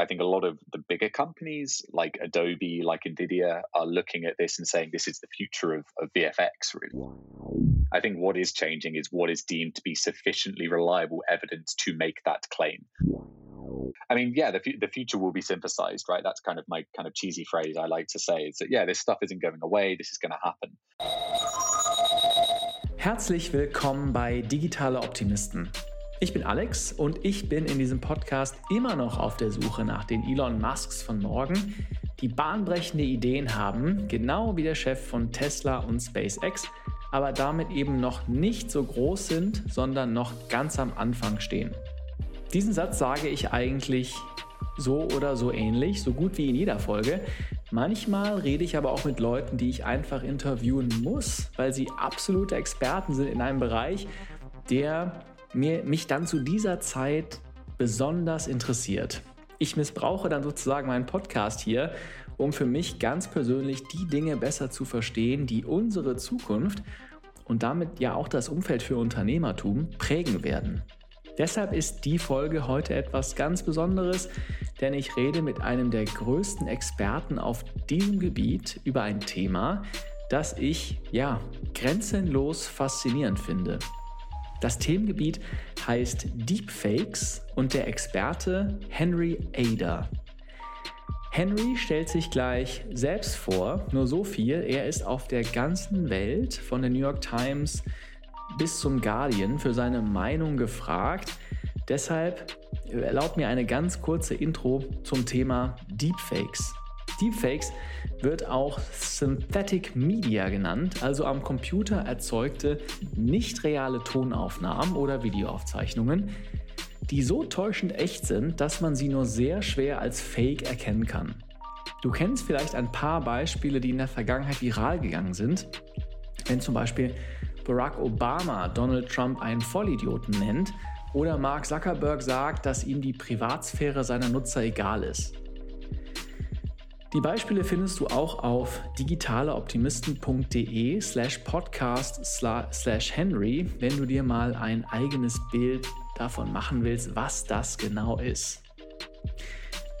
I think a lot of the bigger companies like Adobe, like Nvidia, are looking at this and saying this is the future of, of VFX. Really, I think what is changing is what is deemed to be sufficiently reliable evidence to make that claim. I mean, yeah, the, the future will be synthesized, right? That's kind of my kind of cheesy phrase I like to say is that, yeah, this stuff isn't going away, this is going to happen. Herzlich willkommen bei Digitale Optimisten. Ich bin Alex und ich bin in diesem Podcast immer noch auf der Suche nach den Elon Musks von morgen, die bahnbrechende Ideen haben, genau wie der Chef von Tesla und SpaceX, aber damit eben noch nicht so groß sind, sondern noch ganz am Anfang stehen. Diesen Satz sage ich eigentlich so oder so ähnlich, so gut wie in jeder Folge. Manchmal rede ich aber auch mit Leuten, die ich einfach interviewen muss, weil sie absolute Experten sind in einem Bereich, der mir, mich dann zu dieser Zeit besonders interessiert. Ich missbrauche dann sozusagen meinen Podcast hier, um für mich ganz persönlich die Dinge besser zu verstehen, die unsere Zukunft und damit ja auch das Umfeld für Unternehmertum prägen werden. Deshalb ist die Folge heute etwas ganz Besonderes, denn ich rede mit einem der größten Experten auf diesem Gebiet über ein Thema, das ich ja grenzenlos faszinierend finde. Das Themengebiet heißt Deepfakes und der Experte Henry Ada. Henry stellt sich gleich selbst vor, nur so viel, er ist auf der ganzen Welt von der New York Times bis zum Guardian für seine Meinung gefragt. Deshalb erlaubt mir eine ganz kurze Intro zum Thema Deepfakes. Deepfakes wird auch Synthetic Media genannt, also am Computer erzeugte nicht reale Tonaufnahmen oder Videoaufzeichnungen, die so täuschend echt sind, dass man sie nur sehr schwer als Fake erkennen kann. Du kennst vielleicht ein paar Beispiele, die in der Vergangenheit viral gegangen sind. Wenn zum Beispiel Barack Obama Donald Trump einen Vollidioten nennt oder Mark Zuckerberg sagt, dass ihm die Privatsphäre seiner Nutzer egal ist. Die Beispiele findest du auch auf digitaleoptimisten.de slash podcast slash Henry, wenn du dir mal ein eigenes Bild davon machen willst, was das genau ist.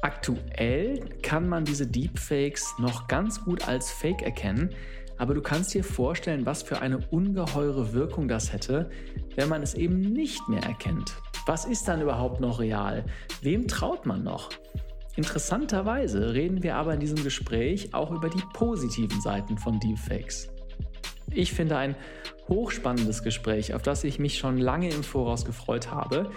Aktuell kann man diese Deepfakes noch ganz gut als Fake erkennen, aber du kannst dir vorstellen, was für eine ungeheure Wirkung das hätte, wenn man es eben nicht mehr erkennt. Was ist dann überhaupt noch real? Wem traut man noch? Interessanterweise reden wir aber in diesem Gespräch auch über die positiven Seiten von Deepfakes. Ich finde ein hochspannendes Gespräch, auf das ich mich schon lange im Voraus gefreut habe.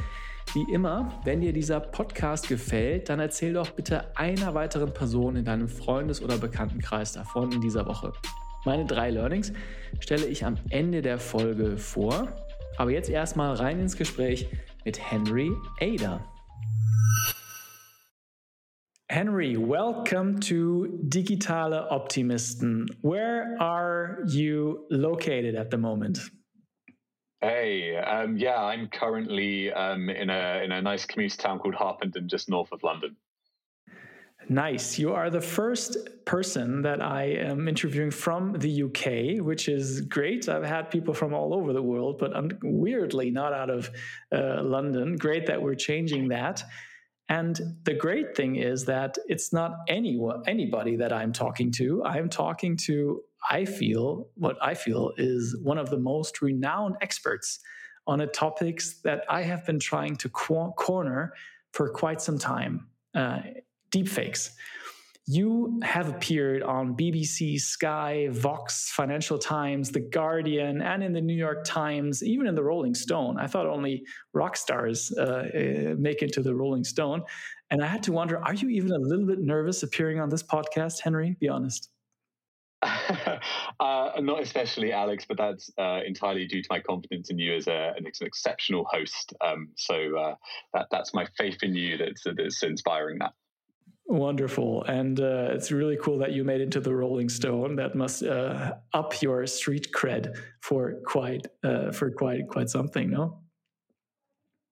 Wie immer, wenn dir dieser Podcast gefällt, dann erzähl doch bitte einer weiteren Person in deinem Freundes- oder Bekanntenkreis davon in dieser Woche. Meine drei Learnings stelle ich am Ende der Folge vor. Aber jetzt erstmal rein ins Gespräch mit Henry Ada. Henry, welcome to Digitale Optimisten. Where are you located at the moment? Hey, um, yeah, I'm currently um, in a in a nice commuter town called Harpenden, just north of London. Nice. You are the first person that I am interviewing from the UK, which is great. I've had people from all over the world, but weirdly not out of uh, London. Great that we're changing that. And the great thing is that it's not anyone, anybody that I'm talking to. I'm talking to, I feel, what I feel is one of the most renowned experts on a topics that I have been trying to corner for quite some time. Uh, deepfakes. You have appeared on BBC, Sky, Vox, Financial Times, The Guardian, and in the New York Times, even in the Rolling Stone. I thought only rock stars uh, uh, make it to the Rolling Stone. And I had to wonder are you even a little bit nervous appearing on this podcast, Henry? Be honest. uh, not especially, Alex, but that's uh, entirely due to my confidence in you as a, an, exceptional host. Um, so uh, that, that's my faith in you that's, that's inspiring that. Wonderful, and uh, it's really cool that you made it to the Rolling Stone. That must uh, up your street cred for quite uh, for quite quite something, no?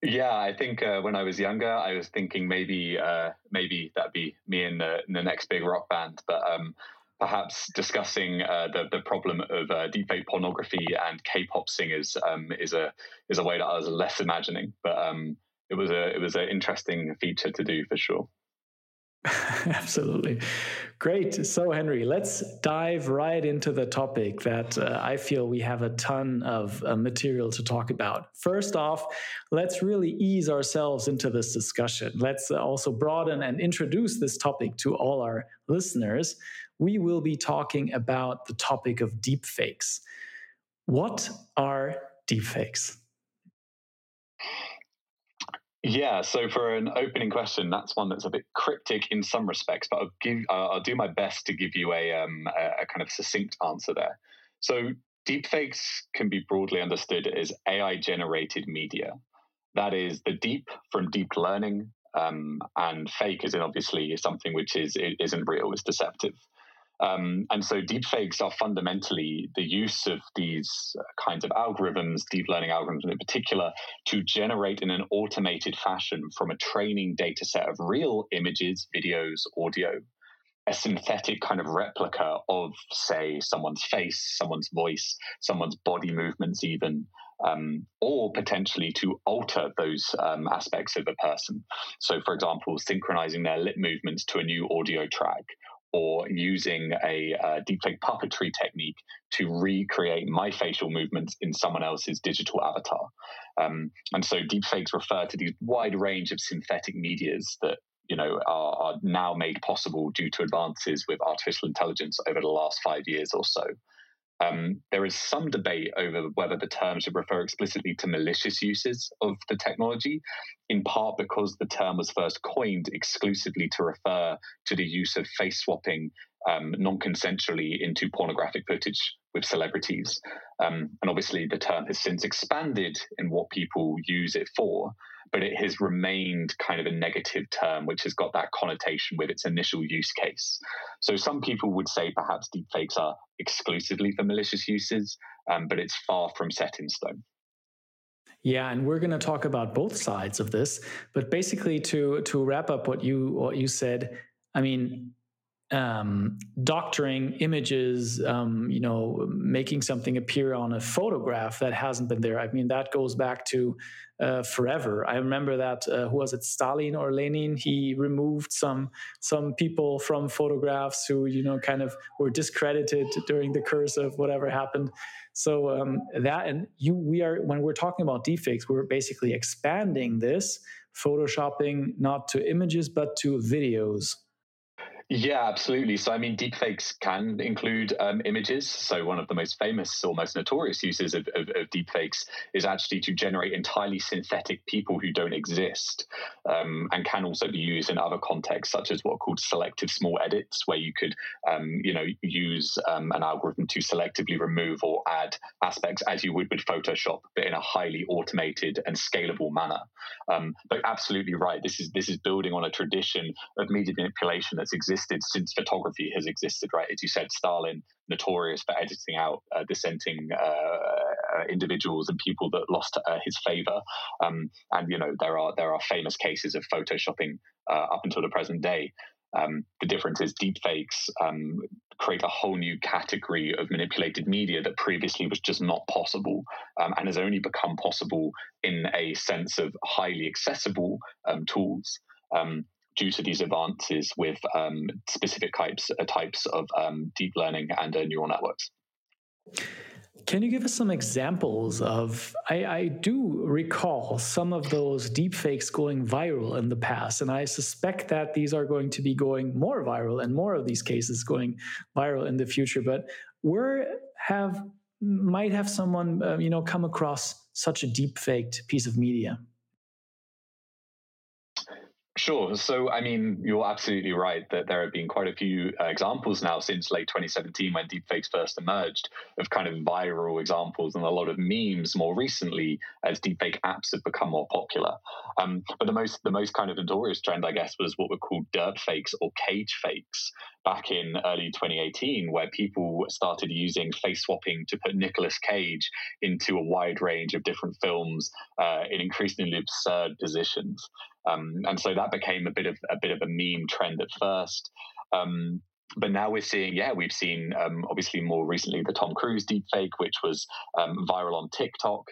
Yeah, I think uh, when I was younger, I was thinking maybe uh, maybe that'd be me in the, in the next big rock band, but um, perhaps discussing uh, the the problem of deepfake pornography and K-pop singers um, is a is a way that I was less imagining, but um, it was a it was an interesting feature to do for sure. Absolutely. Great. So, Henry, let's dive right into the topic that uh, I feel we have a ton of uh, material to talk about. First off, let's really ease ourselves into this discussion. Let's also broaden and introduce this topic to all our listeners. We will be talking about the topic of deepfakes. What are deepfakes? Yeah, so for an opening question, that's one that's a bit cryptic in some respects, but I'll give uh, I'll do my best to give you a, um, a, kind of succinct answer there. So deepfakes can be broadly understood as AI generated media. That is the deep from deep learning, um, and fake is in obviously something which is isn't real, is deceptive. Um, and so deepfakes are fundamentally the use of these kinds of algorithms, deep learning algorithms in particular, to generate in an automated fashion from a training data set of real images, videos, audio, a synthetic kind of replica of, say, someone's face, someone's voice, someone's body movements, even. Um, or potentially to alter those um, aspects of a person. So, for example, synchronizing their lip movements to a new audio track, or using a uh, deepfake puppetry technique to recreate my facial movements in someone else's digital avatar. Um, and so deepfakes refer to these wide range of synthetic medias that you know are, are now made possible due to advances with artificial intelligence over the last five years or so. Um, there is some debate over whether the term should refer explicitly to malicious uses of the technology, in part because the term was first coined exclusively to refer to the use of face swapping um, non consensually into pornographic footage with celebrities. Um, and obviously, the term has since expanded in what people use it for but it has remained kind of a negative term, which has got that connotation with its initial use case. So some people would say perhaps deepfakes are exclusively for malicious uses, um, but it's far from set in stone. Yeah, and we're going to talk about both sides of this. But basically, to to wrap up what you what you said, I mean, um, doctoring images, um, you know, making something appear on a photograph that hasn't been there. I mean, that goes back to uh, forever. I remember that uh, who was it, Stalin or Lenin? He removed some some people from photographs who you know kind of were discredited during the curse of whatever happened. So um, that and you, we are when we're talking about deepfakes, we're basically expanding this photoshopping not to images but to videos. Yeah, absolutely. So, I mean, deepfakes can include um, images. So, one of the most famous or most notorious uses of, of, of deepfakes is actually to generate entirely synthetic people who don't exist, um, and can also be used in other contexts, such as what are called selective small edits, where you could, um, you know, use um, an algorithm to selectively remove or add aspects as you would with Photoshop, but in a highly automated and scalable manner. Um, but absolutely right. This is this is building on a tradition of media manipulation that's existed existed since photography has existed, right? As you said, Stalin, notorious for editing out uh, dissenting uh, uh, individuals and people that lost uh, his favor. Um, and you know there are there are famous cases of photoshopping uh, up until the present day. Um, the difference is deepfakes um, create a whole new category of manipulated media that previously was just not possible um, and has only become possible in a sense of highly accessible um, tools. Due to these advances with um, specific types uh, types of um, deep learning and uh, neural networks. Can you give us some examples of? I, I, do recall some of those deepfakes going viral in the past, and I suspect that these are going to be going more viral and more of these cases going viral in the future. But where have might have someone uh, you know come across such a deepfaked piece of media? Sure. So, I mean, you're absolutely right that there have been quite a few uh, examples now since late 2017 when deepfakes first emerged of kind of viral examples and a lot of memes more recently as deepfake apps have become more popular. Um, but the most the most kind of notorious trend, I guess, was what were called dirt fakes or cage fakes back in early 2018, where people started using face swapping to put Nicolas Cage into a wide range of different films uh, in increasingly absurd positions. Um, and so that became a bit of a bit of a meme trend at first. Um, but now we're seeing, yeah, we've seen um, obviously more recently the Tom Cruise deepfake, which was um, viral on TikTok.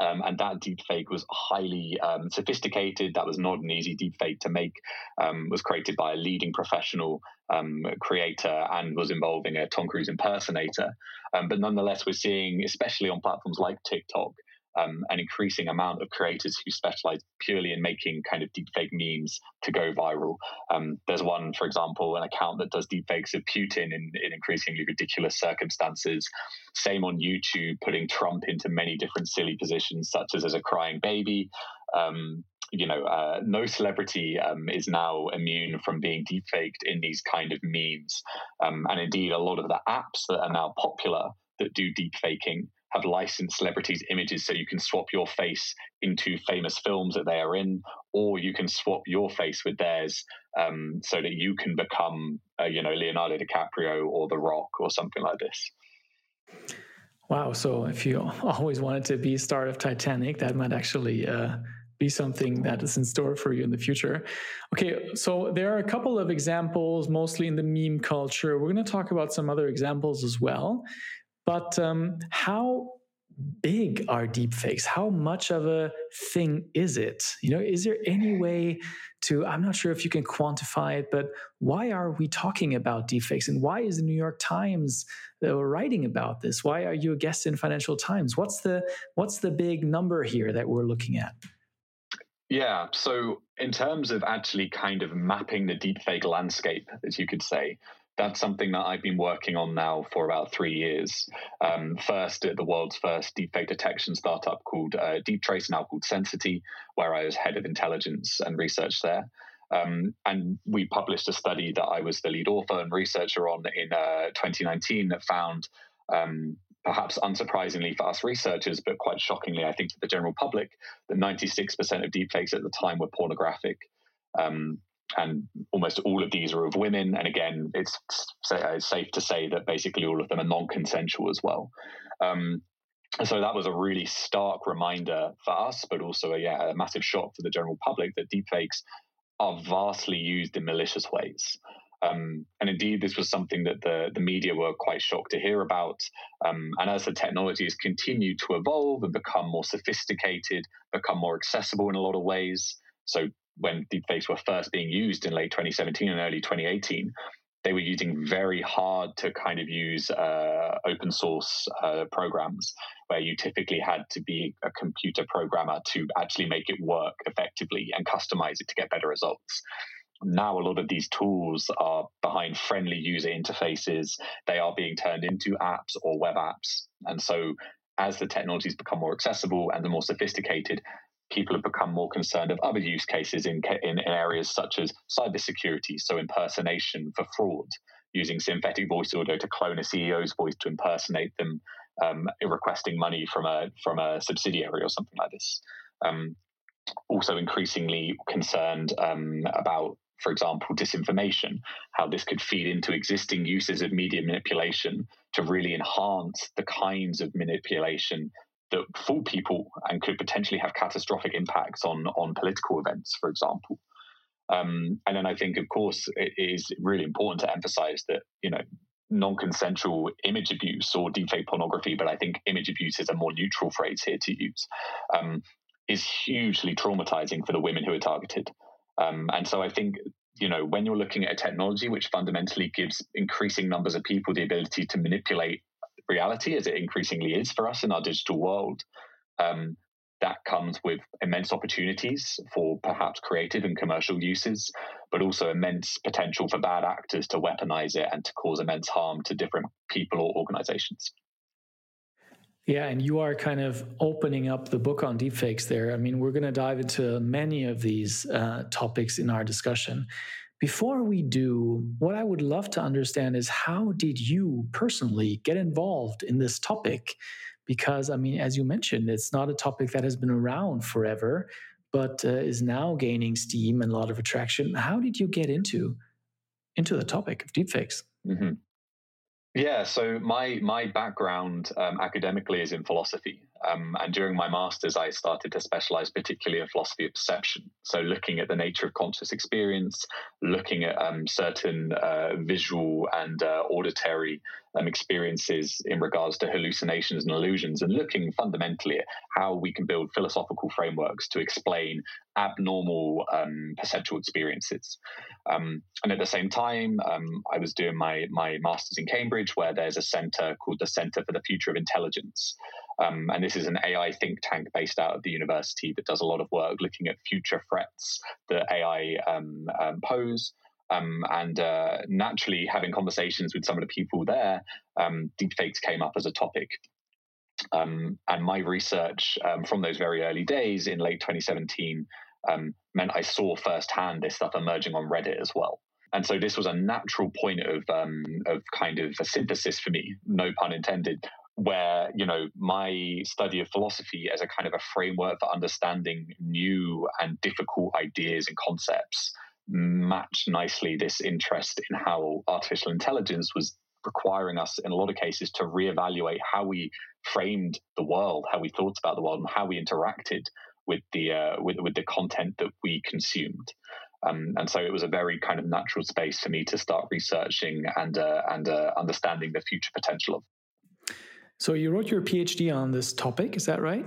Um, and that deepfake was highly um, sophisticated. That was not an easy deepfake to make. Um, was created by a leading professional um, creator and was involving a Tom Cruise impersonator. Um, but nonetheless, we're seeing, especially on platforms like TikTok, um, an increasing amount of creators who specialize purely in making kind of deepfake memes to go viral. Um, there's one, for example, an account that does deepfakes of Putin in, in increasingly ridiculous circumstances. Same on YouTube, putting Trump into many different silly positions, such as as a crying baby. Um, you know, uh, no celebrity um, is now immune from being deepfaked in these kind of memes. Um, and indeed, a lot of the apps that are now popular that do deepfaking have licensed celebrities' images so you can swap your face into famous films that they are in, or you can swap your face with theirs um, so that you can become, uh, you know, Leonardo DiCaprio or The Rock or something like this. Wow. So if you always wanted to be star of Titanic, that might actually uh, be something that is in store for you in the future. Okay. So there are a couple of examples, mostly in the meme culture. We're going to talk about some other examples as well. But um, how big are deepfakes? How much of a thing is it? You know, is there any way to? I'm not sure if you can quantify it, but why are we talking about deepfakes, and why is the New York Times uh, writing about this? Why are you a guest in Financial Times? What's the what's the big number here that we're looking at? Yeah, so in terms of actually kind of mapping the deepfake landscape, as you could say, that's something that I've been working on now for about three years. Um, first at the world's first deepfake detection startup called uh, DeepTrace, now called Sensity, where I was head of intelligence and research there. Um, and we published a study that I was the lead author and researcher on in uh, 2019 that found, um, perhaps unsurprisingly for us researchers, but quite shockingly, I think, to the general public, that 96% of deepfakes at the time were pornographic. Um, and almost all of these are of women. And again, it's, uh, safe to say that basically all of them are non-consensual as well. Um, so that was a really stark reminder for us, but also a, yeah, a massive shock for the general public that deepfakes are vastly used in malicious ways. Um, and indeed, this was something that the, the media were quite shocked to hear about. Um, and as the technology has continued to evolve and become more sophisticated, become more accessible in a lot of ways, so when deepfakes were first being used in late 2017 and early 2018, they were using very hard to kind of use uh, open source uh, programs where you typically had to be a computer programmer to actually make it work effectively and customize it to get better results. Now, a lot of these tools are behind friendly user interfaces. They are being turned into apps or web apps. And so, as the technologies become more accessible and the more sophisticated, people have become more concerned of other use cases in, in, areas such as cybersecurity, so impersonation for fraud, using synthetic voice audio to clone a CEO's voice to impersonate them, um, requesting money from a from a subsidiary or something like this. Um, also, increasingly concerned um, about, for example, disinformation, how this could feed into existing uses of media manipulation to really enhance the kinds of manipulation that fool people and could potentially have catastrophic impacts on on political events, for example. Um, and then I think, of course, it is really important to emphasize that you know non-consensual image abuse or deepfake pornography, but I think image abuse is a more neutral phrase here to use, um, is hugely traumatizing for the women who are targeted. Um, and so I think you know when you're looking at a technology which fundamentally gives increasing numbers of people the ability to manipulate reality, as it increasingly is for us in our digital world, um, that comes with immense opportunities for perhaps creative and commercial uses, but also immense potential for bad actors to weaponize it and to cause immense harm to different people or organizations. Yeah, and you are kind of opening up the book on deepfakes there. I mean, we're going to dive into many of these uh, topics in our discussion. Before we do, what I would love to understand is how did you personally get involved in this topic? Because, I mean, as you mentioned, it's not a topic that has been around forever, but uh, is now gaining steam and a lot of attraction. How did you get into into the topic of deepfakes? Mm-hmm. Yeah, so my my background um, academically is in philosophy, Um, and during my master's, I started to specialize particularly in philosophy of perception. So, looking at the nature of conscious experience, looking at um, certain uh, visual and uh, auditory um, experiences in regards to hallucinations and illusions, and looking fundamentally at how we can build philosophical frameworks to explain abnormal um, perceptual experiences. Um, and at the same time, um, I was doing my, my master's in Cambridge, where there's a center called the Center for the Future of Intelligence. Um, and this is an AI think tank based out of the university that does a lot of work looking at future threats that AI um, um, pose. Um, and uh, naturally, having conversations with some of the people there, um, deepfakes came up as a topic. Um, and my research from those very early days in late 2017 meant I saw firsthand this stuff emerging on Reddit as well. And so this was a natural point of um, of kind of a synthesis for me, no pun intended, where you know my study of philosophy as a kind of a framework for understanding new and difficult ideas and concepts matched nicely this interest in how artificial intelligence was requiring us in a lot of cases to reevaluate how we framed the world how we thought about the world and how we interacted with the uh, with, with the content that we consumed. Um, and so it was a very kind of natural space for me to start researching and uh, and uh, understanding the future potential of so you wrote your PhD on this topic, is that right?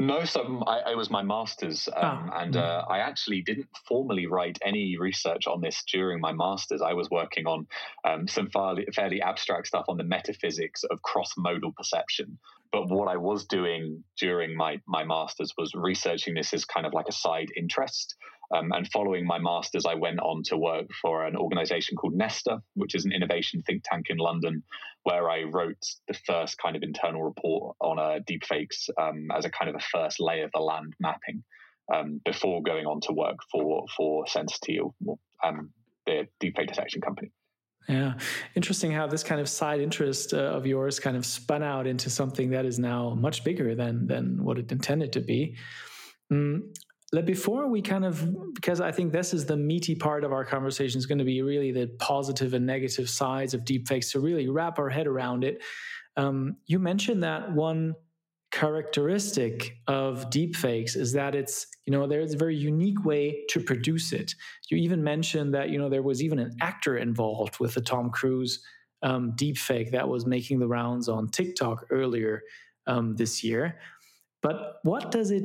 No, so I, I was my master's, um, ah. and mm. uh, I actually didn't formally write any research on this during my master's. I was working on um, some fairly, fairly abstract stuff on the metaphysics of cross-modal perception. But what I was doing during my my master's was researching this as kind of like a side interest. Um, and following my master's, I went on to work for an organization called Nesta, which is an innovation think tank in London, where I wrote the first kind of internal report on uh, deepfakes um, as a kind of a first lay of the land mapping um, before going on to work for, for Sensity, um, the deepfake detection company. Yeah, interesting how this kind of side interest uh, of yours kind of spun out into something that is now much bigger than than what it intended to be. Mm, before we kind of because i think this is the meaty part of our conversation is going to be really the positive and negative sides of deepfakes to really wrap our head around it. Um, you mentioned that one characteristic of deepfakes is that it's you know there's a very unique way to produce it. You even mentioned that you know there was even an actor involved with the tom cruise um, deepfake that was making the rounds on tiktok earlier um, this year but what does it,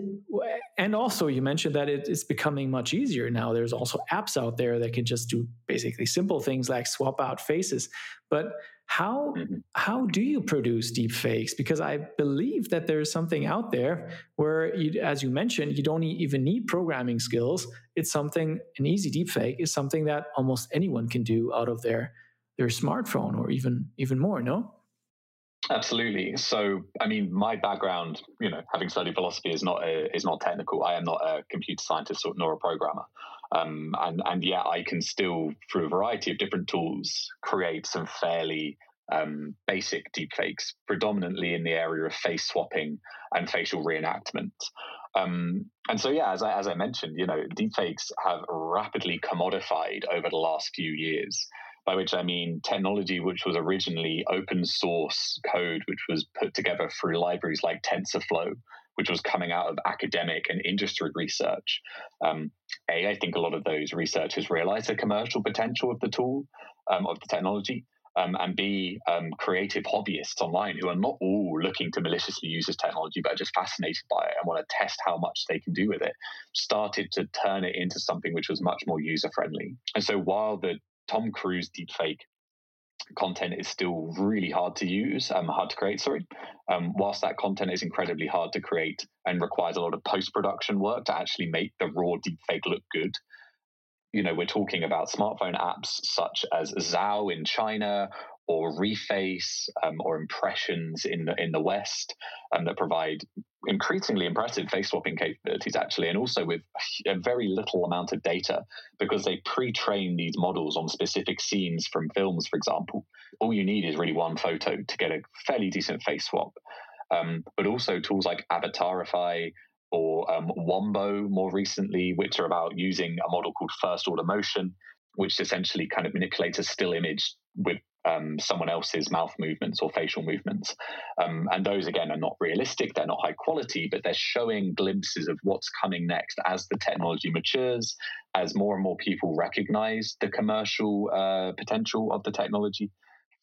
and also you mentioned that it is becoming much easier now. There's also apps out there that can just do basically simple things like swap out faces. But how mm-hmm. how do you produce deep fakes? Because I believe that there is something out there where, you, as you mentioned, you don't even need programming skills. It's something an easy deep fake is something that almost anyone can do out of their their smartphone or even even more. No. Absolutely. So, I mean, my background, you know, having studied philosophy is not a, is not technical. I am not a computer scientist or nor a programmer, um, and and yet I can still, through a variety of different tools, create some fairly um, basic deepfakes, predominantly in the area of face swapping and facial reenactment. Um, and so, yeah, as I, as I mentioned, you know, deepfakes have rapidly commodified over the last few years by which I mean technology which was originally open source code, which was put together through libraries like TensorFlow, which was coming out of academic and industry research. Um, a, I think a lot of those researchers realized the commercial potential of the tool, um, of the technology. Um, and B, um, creative hobbyists online who are not all looking to maliciously use this technology, but are just fascinated by it and want to test how much they can do with it, started to turn it into something which was much more user friendly. And so while the Tom Cruise deepfake content is still really hard to use, um, hard to create, sorry. Um, whilst that content is incredibly hard to create and requires a lot of post production work to actually make the raw deepfake look good, you know, we're talking about smartphone apps such as Zao in China or Reface um, or Impressions in the in the West um, that provide increasingly impressive face swapping capabilities actually, and also with a very little amount of data because they pre-train these models on specific scenes from films, for example. All you need is really one photo to get a fairly decent face swap. Um, but also tools like Avatarify or um, Wombo more recently, which are about using a model called first order motion, which essentially kind of manipulates a still image with um, someone else's mouth movements or facial movements. Um, and those, again, are not realistic, they're not high quality, but they're showing glimpses of what's coming next as the technology matures, as more and more people recognize the commercial uh, potential of the technology.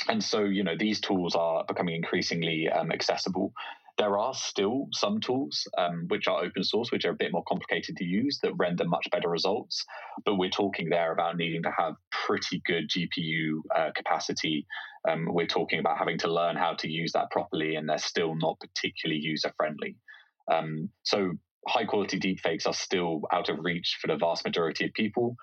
And so, you know, these tools are becoming increasingly um, accessible. There are still some tools um, which are open source, which are a bit more complicated to use that render much better results. But we're talking there about needing to have pretty good GPU uh, capacity. Um, we're talking about having to learn how to use that properly, and they're still not particularly user friendly. Um, so high quality deepfakes are still out of reach for the vast majority of people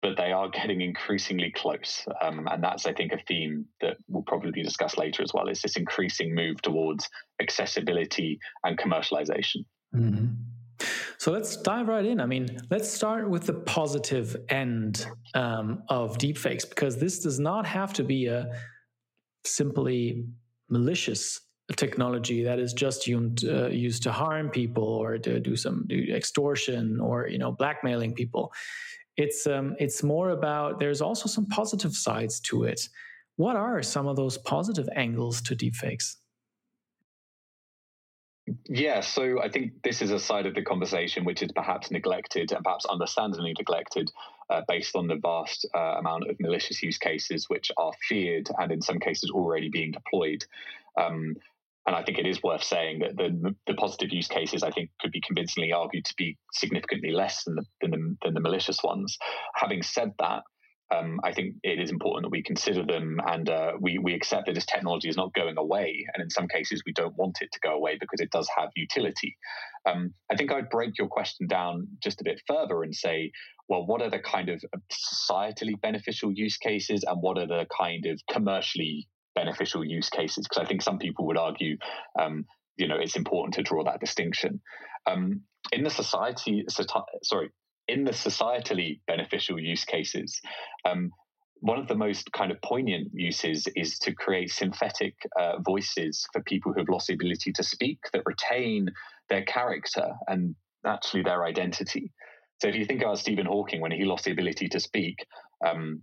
but they are getting increasingly close. Um, and that's, I think, a theme that we'll probably be discuss later as well, is this increasing move towards accessibility and commercialization. Mm-hmm. So let's dive right in. I mean, let's start with the positive end um, of deepfakes, because this does not have to be a simply malicious technology that is just used, uh, used to harm people or to do some extortion or you know blackmailing people it's um, it's more about there's also some positive sides to it. What are some of those positive angles to deepfakes? Yeah, so I think this is a side of the conversation which is perhaps neglected and perhaps understandably neglected uh, based on the vast uh, amount of malicious use cases which are feared and in some cases already being deployed. Um, and I think it is worth saying that the, the positive use cases, I think, could be convincingly argued to be significantly less than the, than the, than the malicious ones. Having said that, um, I think it is important that we consider them and uh, we, we accept that this technology is not going away. And in some cases, we don't want it to go away because it does have utility. Um, I think I'd break your question down just a bit further and say, well, what are the kind of societally beneficial use cases and what are the kind of commercially beneficial use cases because I think some people would argue, um, you know, it's important to draw that distinction. Um, in the society, sorry, in the societally beneficial use cases, um, one of the most kind of poignant uses is to create synthetic uh, voices for people who have lost the ability to speak that retain their character and actually their identity. So if you think about Stephen Hawking when he lost the ability to speak, um,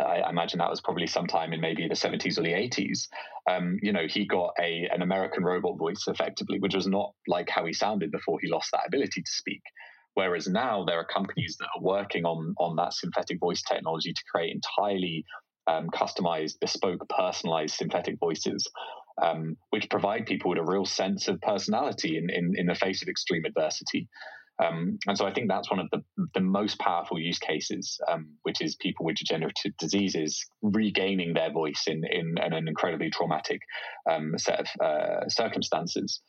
I imagine that was probably sometime in maybe the 70s or the 80s. Um, you know, he got a an American robot voice effectively, which was not like how he sounded before he lost that ability to speak. Whereas now there are companies that are working on on that synthetic voice technology to create entirely um, customized, bespoke, personalized synthetic voices, um, which provide people with a real sense of personality in, in, in the face of extreme adversity. Um, and so I think that's one of the, the most powerful use cases, um, which is people with degenerative diseases regaining their voice in, in, in an incredibly traumatic um, set of uh, circumstances.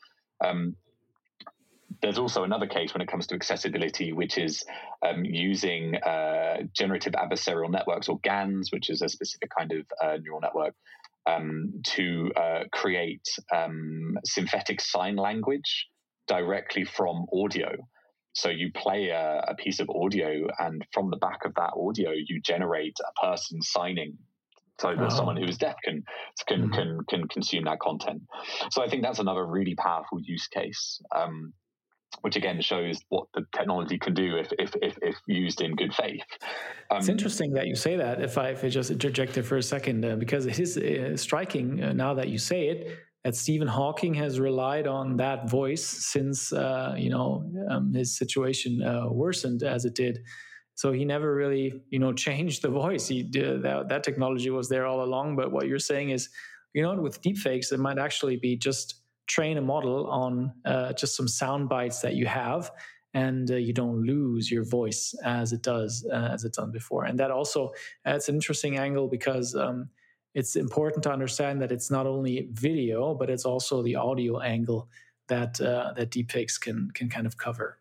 Um, there's also another case when it comes to accessibility, which is um, using uh, generative adversarial networks or GANs, which is a specific kind of uh, neural network, um, to uh, create synthetic sign language directly from audio. So you play a, a, piece of audio, and from the back of that audio, you generate a person signing, so that oh. someone who is deaf can can, mm-hmm. can can consume that content. So I think that's another really powerful use case. Um, which again shows what the technology can do if if if, if used in good faith. Um, it's interesting that you say that. If I if I just interject it for a second, uh, because it is uh, striking uh, now that you say it that Stephen Hawking has relied on that voice since uh, you know um, his situation uh, worsened as it did. So he never really you know changed the voice. He did, that that technology was there all along. But what you're saying is, you know, with deepfakes, it might actually be just train a model on uh, just some sound bites that you have. And uh, you don't lose your voice as it does uh, as it's done before, and that also it's an interesting angle because um, it's important to understand that it's not only video, but it's also the audio angle that uh, that deepfakes can can kind of cover.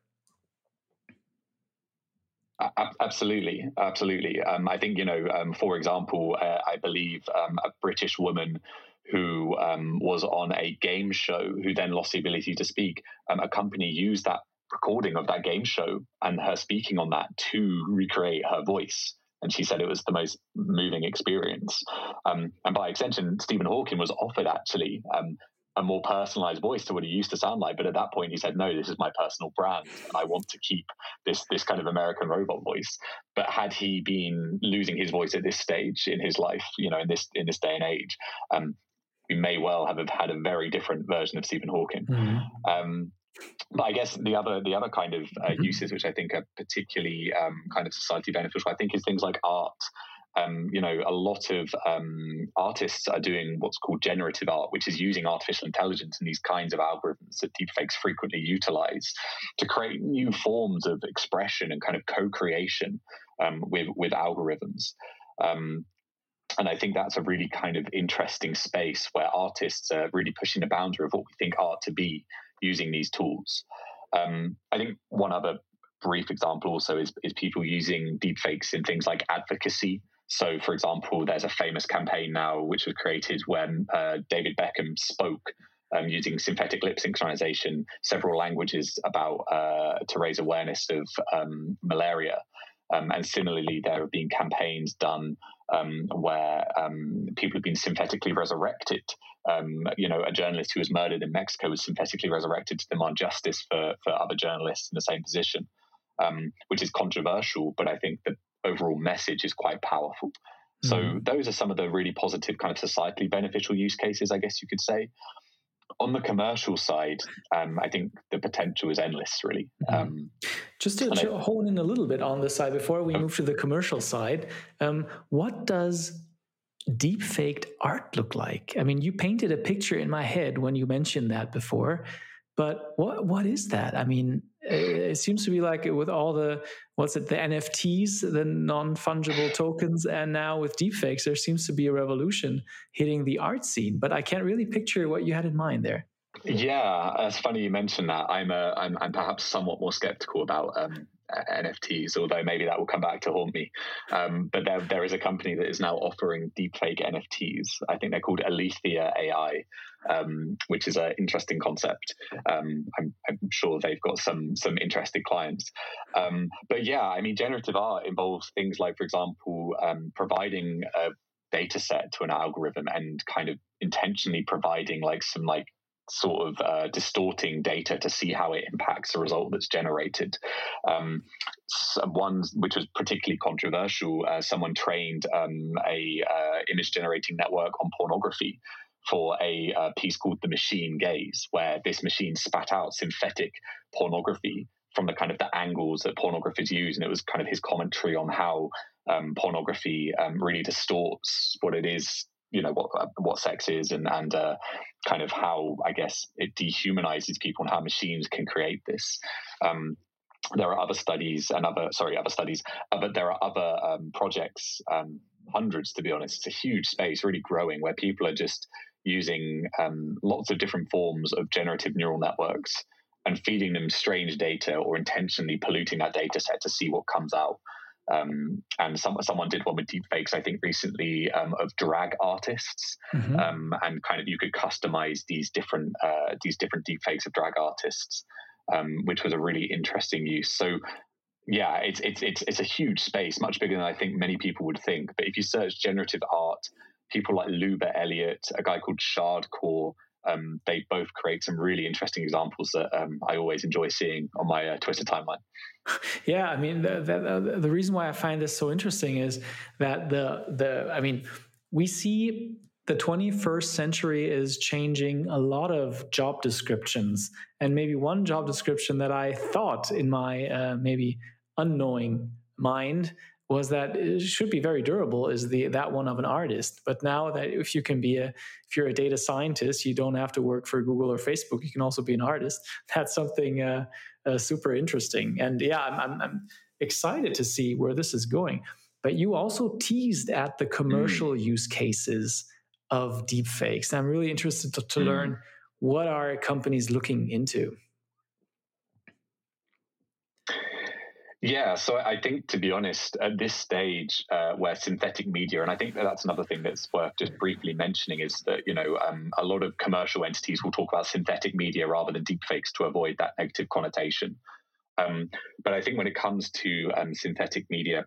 Absolutely, absolutely. Um, I think you know, um, for example, uh, I believe um, a British woman who um, was on a game show who then lost the ability to speak. Um, a company used that recording of that game show and her speaking on that to recreate her voice and she said it was the most moving experience. Um, and by extension, Stephen Hawking was offered actually um, a more personalized voice to what he used to sound like. But at that point, he said, "No, this is my personal brand, and I want to keep this this kind of American robot voice." But had he been losing his voice at this stage in his life, you know, in this in this day and age, um, we may well have had a very different version of Stephen Hawking. Mm-hmm. Um, but I guess the other the other kind of uh, mm-hmm. uses, which I think are particularly um, kind of society beneficial, I think is things like art um, you know, a lot of um, artists are doing what's called generative art, which is using artificial intelligence and these kinds of algorithms that deepfakes frequently utilize to create new forms of expression and kind of co-creation um, with with algorithms. Um, and I think that's a really kind of interesting space where artists are really pushing the boundary of what we think art to be using these tools. Um, I think one other brief example also is, is people using deepfakes in things like advocacy. So, for example, there's a famous campaign now which was created when uh, David Beckham spoke um, using synthetic lip synchronization several languages about uh, to raise awareness of um, malaria. Um, and similarly, there have been campaigns done um, where um, people have been synthetically resurrected. Um, you know, a journalist who was murdered in Mexico was synthetically resurrected to demand justice for, for other journalists in the same position, um, which is controversial. But I think the overall message is quite powerful. So mm-hmm. those are some of the really positive kind of societally beneficial use cases, I guess you could say. On the commercial side, um, I think the potential is endless, really. Mm-hmm. Um, Just to, to I, hone in a little bit on this side before we oh. move to the commercial side, um, what does deep faked art look like? I mean, you painted a picture in my head when you mentioned that before, but what what is that? I mean, it seems to be like with all the what's it the nfts the non-fungible tokens and now with deepfakes there seems to be a revolution hitting the art scene but i can't really picture what you had in mind there yeah it's funny you mentioned that i'm a i'm, I'm perhaps somewhat more skeptical about um, NFTs, although maybe that will come back to haunt me. Um, but there, there is a company that is now offering deepfake NFTs. I think they're called Alethea AI, um, which is an interesting concept. Um, I'm, I'm, sure they've got some some interested clients. Um, but yeah, I mean, generative art involves things like, for example, um, providing a data set to an algorithm and kind of intentionally providing like some like sort of uh, distorting data to see how it impacts the result that's generated. Um, one which was particularly controversial, uh, someone trained um, a uh, image generating network on pornography for a uh, piece called The Machine Gaze, where this machine spat out synthetic pornography from the kind of the angles that pornographers use. And it was kind of his commentary on how um, pornography um, really distorts what it is, you know, what, uh, what sex is and, and uh, kind of how, I guess, it dehumanizes people and how machines can create this. Um, there are other studies and other, sorry, other studies, uh, but there are other um, projects um, hundreds to be honest it's a huge space really growing where people are just using um, lots of different forms of generative neural networks and feeding them strange data or intentionally polluting that data set to see what comes out. Um, and some, someone did one with deepfakes, I think, recently um, of drag artists, mm-hmm. um, and kind of you could customize these different uh, these different deepfakes of drag artists, um, which was a really interesting use. So, yeah, it's it's it's it's a huge space, much bigger than I think many people would think. But if you search generative art people like Luba Elliott, a guy called Shardcore. Um, they both create some really interesting examples that um, I always enjoy seeing on my uh, Twitter timeline. Yeah, I mean, the, the, the reason why I find this so interesting is that the the I mean, we see the 21st century is changing a lot of job descriptions, and maybe one job description that I thought in my uh, maybe unknowing mind was that it should be very durable is the that one of an artist. But now that if you can be a if you're a data scientist you don't have to work for google or facebook. You can also be an artist. That's something uh, uh, super interesting. And yeah I'm, I'm, I'm, excited to see where this is going. But you also teased at the commercial mm. use cases of deepfakes. I'm really interested to, to mm. learn what are companies looking into Yeah, so I think to be honest, at this stage uh, where synthetic media, and I think that that's another thing that's worth just briefly mentioning is that you know um, a lot of commercial entities will talk about synthetic media rather than deepfakes to avoid that negative connotation. Um, but I think when it comes to um, synthetic media,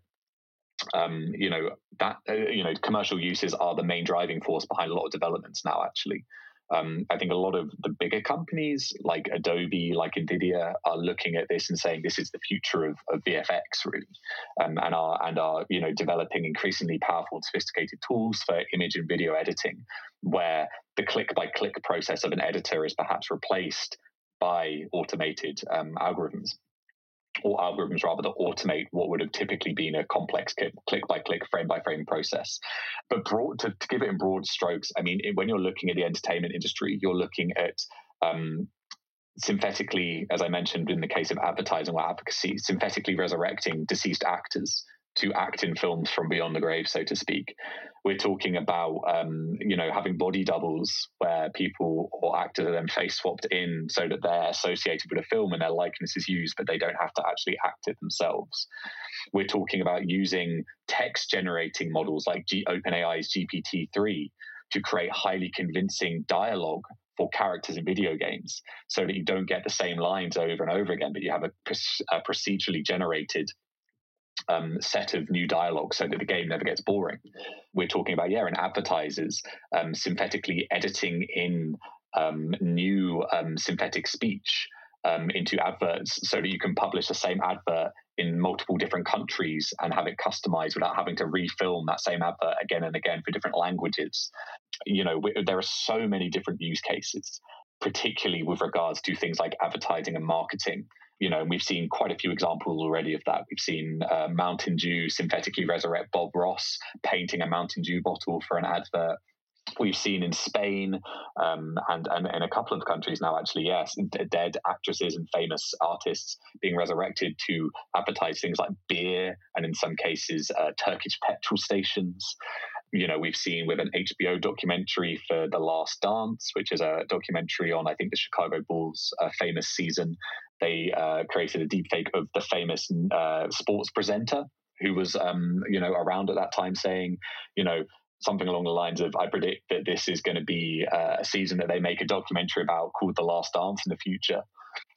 um, you know that uh, you know commercial uses are the main driving force behind a lot of developments now. Actually, Um, I think a lot of the bigger companies like Adobe, like Nvidia, are looking at this and saying this is the future of, of VFX, really, um, and are and are you know developing increasingly powerful and sophisticated tools for image and video editing, where the click by click process of an editor is perhaps replaced by automated um, algorithms or algorithms rather that automate what would have typically been a complex click by click, frame by frame process. But broad, to, to, give it in broad strokes, I mean, when you're looking at the entertainment industry, you're looking at um, synthetically, as I mentioned in the case of advertising or advocacy, synthetically resurrecting deceased actors to act in films from beyond the grave, so to speak. We're talking about, um, you know, having body doubles where people or actors are then face swapped in so that they're associated with a film and their likeness is used, but they don't have to actually act it themselves. We're talking about using text generating models like G- OpenAI's GPT-3 to create highly convincing dialogue for characters in video games so that you don't get the same lines over and over again, but you have a, a procedurally generated um, set of new dialogue so that the game never gets boring. We're talking about, yeah, and advertisers um, synthetically editing in um, new um, synthetic speech um, into adverts so that you can publish the same advert in multiple different countries and have it customized without having to refilm that same advert again and again for different languages. You know, there are so many different use cases, particularly with regards to things like advertising and marketing you know, we've seen quite a few examples already of that. We've seen uh, Mountain Dew synthetically resurrect Bob Ross painting a Mountain Dew bottle for an advert. We've seen in Spain um, and, and in a couple of countries now, actually, yes, dead actresses and famous artists being resurrected to advertise things like beer and, in some cases, uh, Turkish petrol stations you know, we've seen with an HBO documentary for The Last Dance, which is a documentary on, I think, the Chicago Bulls' uh, famous season. They uh, created a deepfake of the famous uh, sports presenter who was, um, you know, around at that time saying, you know, something along the lines of, I predict that this is going to be uh, a season that they make a documentary about called The Last Dance in the future.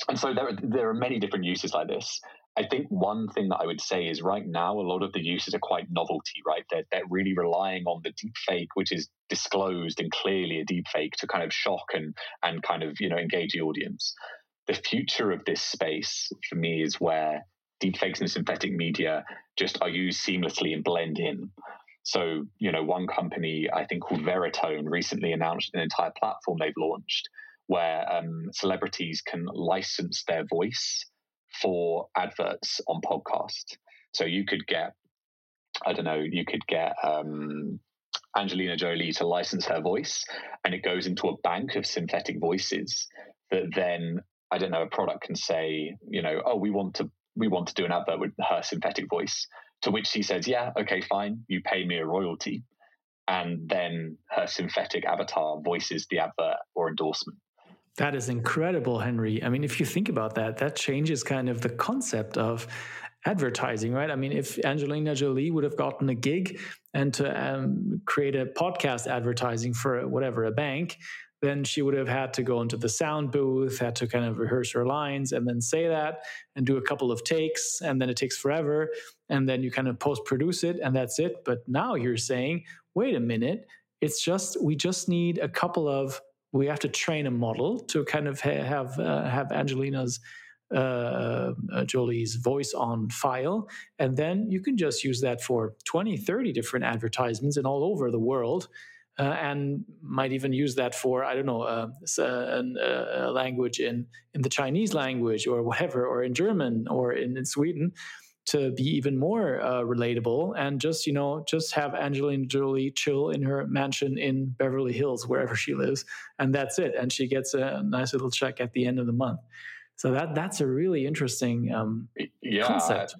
And so there, there are many different uses like this. I think one thing that I would say is right now, a lot of the uses are quite novelty, right? They're, they're really relying on the deep fake, which is disclosed and clearly a deep fake to kind of shock and, and kind of, you know, engage the audience. The future of this space for me is where deepfakes and synthetic media just are used seamlessly and blend in. So, you know, one company I think called Veritone recently announced an entire platform they've launched where um, celebrities can license their voice for adverts on podcasts. So you could get, I don't know, you could get um, Angelina Jolie to license her voice, and it goes into a bank of synthetic voices that then I don't know a product can say, you know, oh, we want to we want to do an advert with her synthetic voice. To which she says, yeah, okay, fine, you pay me a royalty, and then her synthetic avatar voices the advert or endorsement. That is incredible, Henry. I mean, if you think about that, that changes kind of the concept of advertising, right? I mean, if Angelina Jolie would have gotten a gig and to um, create a podcast advertising for whatever, a bank, then she would have had to go into the sound booth, had to kind of rehearse her lines and then say that and do a couple of takes. And then it takes forever. And then you kind of post produce it and that's it. But now you're saying, wait a minute, it's just, we just need a couple of we have to train a model to kind of ha- have uh, have Angelina's uh, uh, Jolie's voice on file. And then you can just use that for 20, 30 different advertisements and all over the world. Uh, and might even use that for I don't know uh, uh, a, language in in the Chinese language or whatever, or in German or in, in Sweden, to be even more uh, relatable and just you know just have Angelina Jolie chill in her mansion in Beverly Hills wherever she lives and that's it and she gets a nice little check at the end of the month so that that's a really interesting um, yeah, concept.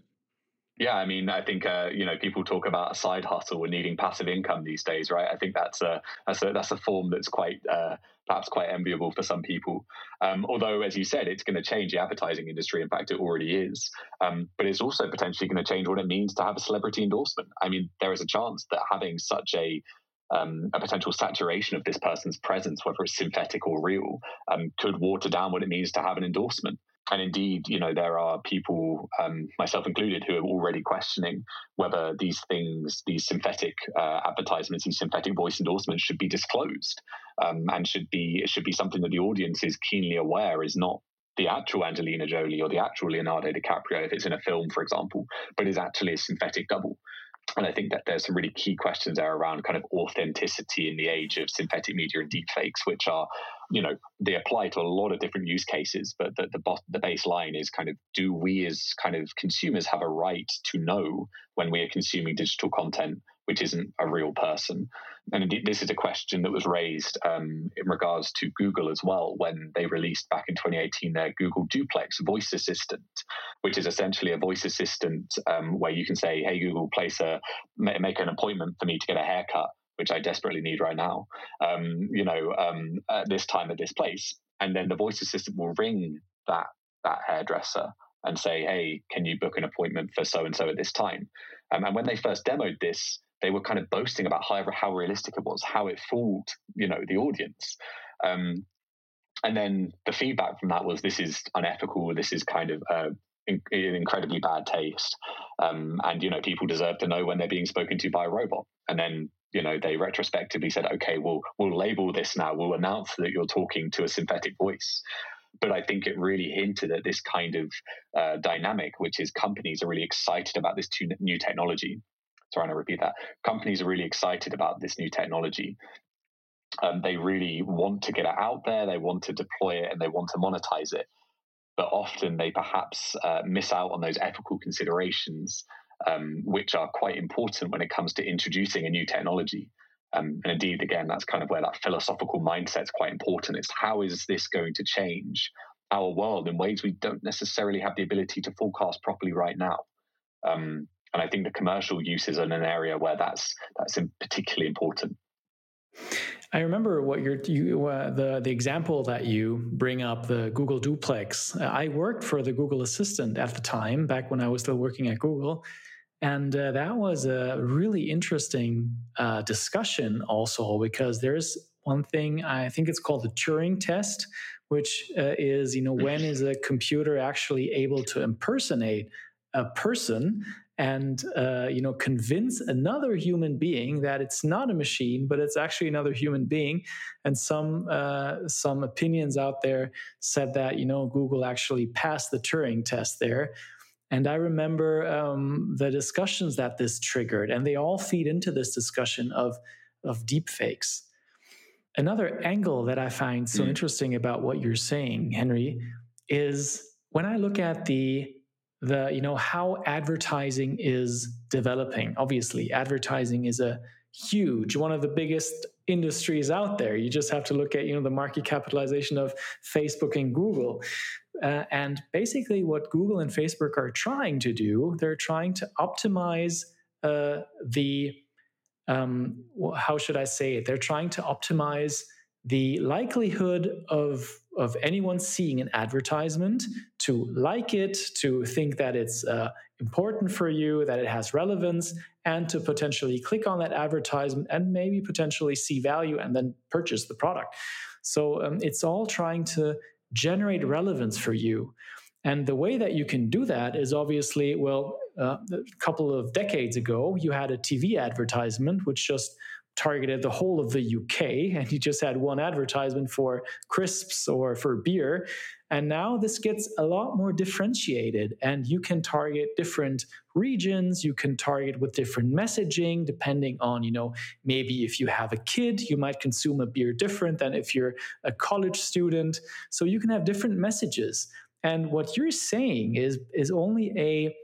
Yeah, I mean, I think uh, you know people talk about a side hustle and needing passive income these days, right? I think that's a that's a that's a form that's quite uh, perhaps quite enviable for some people. Um, although, as you said, it's going to change the advertising industry. In fact, it already is. Um, but it's also potentially going to change what it means to have a celebrity endorsement. I mean, there is a chance that having such a um, a potential saturation of this person's presence, whether it's synthetic or real, um, could water down what it means to have an endorsement. And indeed, you know, there are people, um, myself included, who are already questioning whether these things, these synthetic uh, advertisements, these synthetic voice endorsements, should be disclosed um, and should be it should be something that the audience is keenly aware is not the actual Angelina Jolie or the actual Leonardo DiCaprio if it's in a film, for example, but is actually a synthetic double. And I think that there's some really key questions there around kind of authenticity in the age of synthetic media and deepfakes, which are, you know, they apply to a lot of different use cases. But the, the, the baseline is kind of do we as kind of consumers have a right to know when we are consuming digital content which isn't a real person. And indeed, this is a question that was raised um, in regards to Google as well when they released back in 2018 their Google Duplex voice assistant, which is essentially a voice assistant um, where you can say, "Hey Google, place a make an appointment for me to get a haircut." Which I desperately need right now, um, you know, um, at this time at this place, and then the voice assistant will ring that that hairdresser and say, "Hey, can you book an appointment for so and so at this time?" Um, and when they first demoed this, they were kind of boasting about how how realistic it was, how it fooled you know the audience. Um, and then the feedback from that was this is unethical. This is kind of uh, in, in incredibly bad taste. Um, and you know people deserve to know when they're being spoken to by a robot. And then you know they retrospectively said, okay, we'll we'll label this now. We'll announce that you're talking to a synthetic voice. But I think it really hinted at this kind of uh, dynamic, which is companies are really excited about this new technology trying to repeat that. Companies are really excited about this new technology. Um, they really want to get it out there, they want to deploy it, and they want to monetize it. But often they perhaps uh, miss out on those ethical considerations, um, which are quite important when it comes to introducing a new technology. Um, and indeed, again, that's kind of where that philosophical mindset is quite important. It's how is this going to change our world in ways we don't necessarily have the ability to forecast properly right now. Um, and I think the commercial uses are in an area where that's that's particularly important. I remember what you're you, uh, the the example that you bring up the Google Duplex. Uh, I worked for the Google Assistant at the time, back when I was still working at Google, and uh, that was a really interesting uh, discussion also because there's one thing I think it's called the Turing test, which uh, is you know when is a computer actually able to impersonate a person and uh, you know convince another human being that it's not a machine but it's actually another human being. And some uh, some opinions out there said that you know google actually passed the turing test there. And i remember um, the discussions that this triggered and they all feed into this discussion of of deep fakes another angle that i find so mm. interesting about what you're saying henry is when i look at the the you know how advertising is developing. Obviously advertising is a huge one of the biggest industries out there. You just have to look at you know the market capitalization of facebook and google. Uh, and basically what google and facebook are trying to do they're trying to optimize uh, the um, how should i say it? They're trying to optimize the likelihood of of anyone seeing an advertisement to like it, to think that it's uh, important for you, that it has relevance, and to potentially click on that advertisement and maybe potentially see value and then purchase the product. So um, it's all trying to generate relevance for you. And the way that you can do that is obviously, well, uh, a couple of decades ago, you had a TV advertisement which just targeted the whole of the UK and you just had one advertisement for crisps or for beer. And now this gets a lot more differentiated and you can target different regions, you can target with different messaging depending on, you know, maybe if you have a kid, you might consume a beer different than if you're a college student. So you can have different messages. And what you're saying is is only a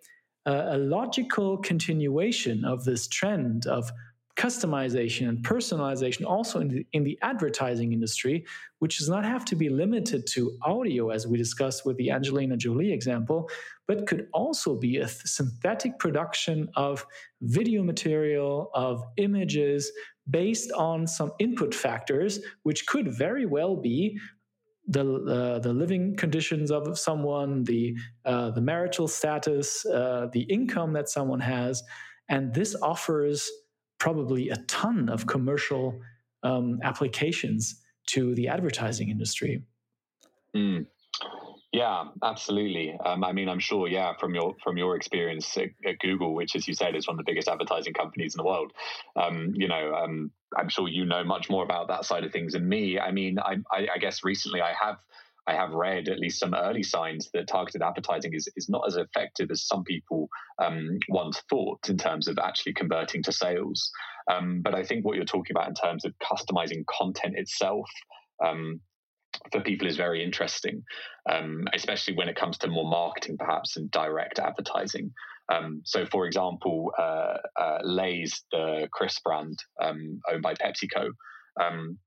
a logical continuation of this trend of customization and personalization also in the, in the advertising industry, which does not have to be limited to audio, as we discussed with the Angelina Jolie example, but could also be a synthetic production of video material, of images based on some input factors, which could very well be the uh, the living conditions of someone, the uh, the marital status, uh, the income that someone has, and this offers probably a ton of commercial um, applications to the advertising industry. Mm. Yeah, absolutely. Um, I mean, I'm sure. Yeah, from your from your experience at, at, Google, which, as you said, is one of the biggest advertising companies in the world. Um, you know, um, I'm sure you know much more about that side of things than me. I mean, I, I, I guess recently I have I have read at least some early signs that targeted advertising is, is not as effective as some people um, once thought in terms of actually converting to sales. Um, but I think what you're talking about in terms of customizing content itself um, for people is very interesting, um, especially when it comes to more marketing, perhaps, and direct advertising. Um, so, for example, uh, uh, Lay's, the crisp brand um, owned by PepsiCo, um,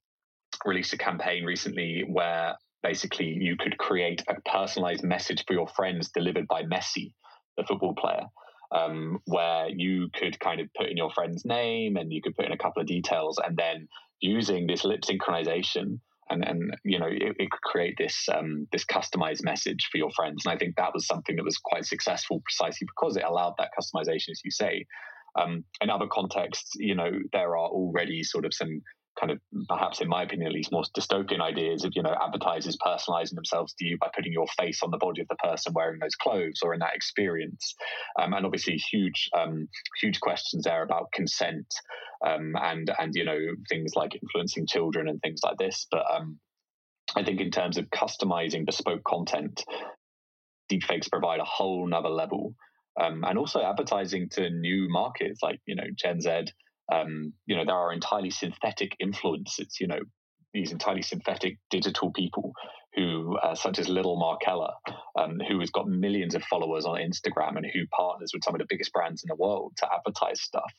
released a campaign recently where basically you could create a personalized message for your friends delivered by Messi, the football player. Um, where you could kind of put in your friend's name and you could put in a couple of details, and then using this lip synchronization, and and you know it, it could create this um, this customized message for your friends. And I think that was something that was quite successful precisely because it allowed that customization, as you say. Um, in other contexts, you know, there are already sort of some kind of perhaps in my opinion at least more dystopian ideas of you know advertisers personalizing themselves to you by putting your face on the body of the person wearing those clothes or in that experience. Um, and obviously huge um, huge questions there about consent um, and and you know things like influencing children and things like this. But um, I think in terms of customizing bespoke content deepfakes provide a whole nother level. Um, and also advertising to new markets like you know Gen Z um, you know, there are entirely synthetic influences, you know, these entirely synthetic digital people who, uh, such as Lil Miquela, um, who has got millions of followers on Instagram and who partners with some of the biggest brands in the world to advertise stuff.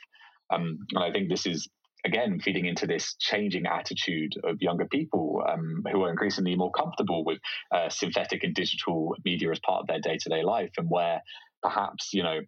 Um, and I think this is again feeding into this changing attitude of younger people um, who are increasingly more comfortable with uh, synthetic and digital media as part of their day-to-day life and where perhaps you know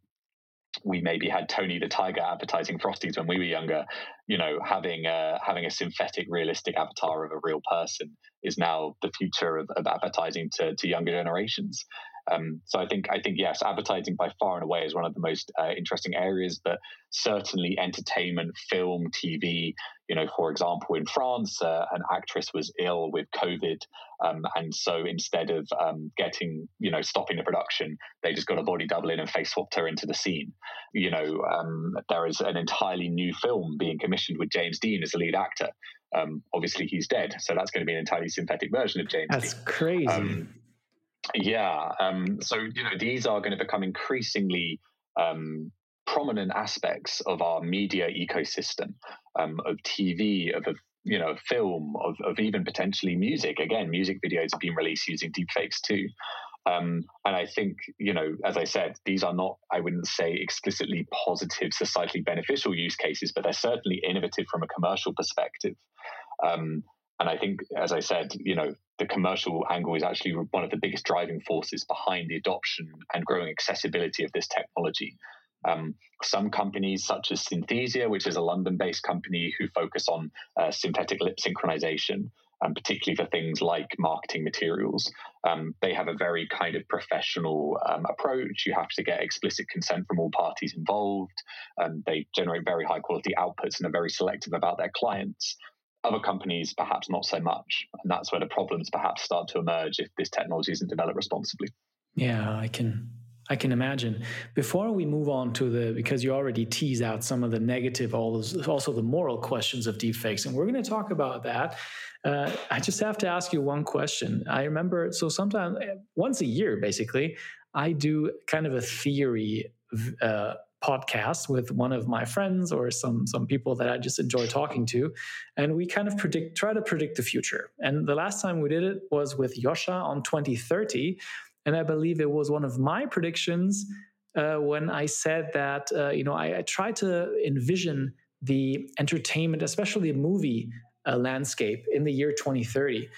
we maybe had Tony the Tiger advertising Frosties when we were younger. You know, having a, having a synthetic, realistic avatar of a real person is now the future of, of advertising to, to younger generations. Um, so I think I think yes, advertising by far and away is one of the most uh, interesting areas. But certainly, entertainment, film, TV. You know, for example, in France, uh, an actress was ill with COVID, um, and so instead of um, getting you know stopping the production, they just got a body double in and face swapped her into the scene. You know, um, there is an entirely new film being commissioned with James Dean as the lead actor. Um, obviously, he's dead, so that's going to be an entirely synthetic version of James. That's Dean. crazy. Um, yeah. Um, so, you know, these are going to become increasingly um, prominent aspects of our media ecosystem, um, of TV, of, you know, film, of, of even potentially music. Again, music videos have been released using deepfakes too. Um, and I think, you know, as I said, these are not, I wouldn't say explicitly positive, societally beneficial use cases, but they're certainly innovative from a commercial perspective. Um, and I think, as I said, you know, the commercial angle is actually one of the biggest driving forces behind the adoption and growing accessibility of this technology. Um, some companies, such as Synthesia, which is a London based company who focus on uh, synthetic lip synchronization, um, particularly for things like marketing materials, um, they have a very kind of professional um, approach. You have to get explicit consent from all parties involved. Um, they generate very high quality outputs and are very selective about their clients. Other companies, perhaps not so much. And that's where the problems perhaps start to emerge if this technology isn't developed responsibly. Yeah, I can I can imagine. Before we move on to the, because you already tease out some of the negative, all those, also the moral questions of deepfakes, and we're going to talk about that. Uh, I just have to ask you one question. I remember, so sometimes once a year, basically, I do kind of a theory uh, podcast with one of my friends or some some people that I just enjoy talking to, and we kind of predict try to predict the future. And the last time we did it was with Yosha on 2030, and I believe it was one of my predictions uh, when I said that uh, you know I, I try to envision the entertainment, especially a movie uh, landscape in the year 2030.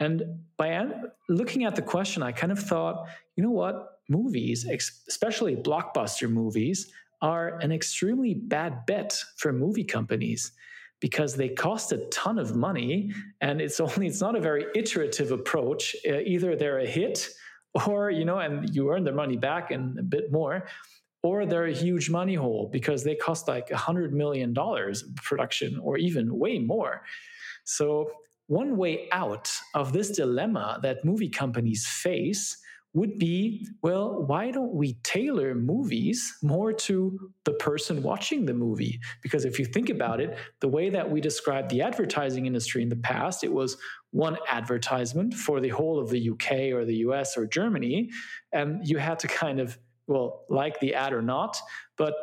And by looking at the question, I kind of thought, you know what? Movies, especially blockbuster movies, are an extremely bad bet for movie companies because they cost a ton of money and it's only it's not a very iterative approach. Uh, either they're a hit or you know and you earn their money back and a bit more or they're a huge money hole because they cost like a hundred million dollars production or even way more. So one way out of this dilemma that movie companies face would be well, why don't we tailor movies more to the person watching the movie? Because if you think about it, the way that we described the advertising industry in the past, it was one advertisement for the whole of the UK or the US or Germany. And you had to kind of, well, like the ad or not, but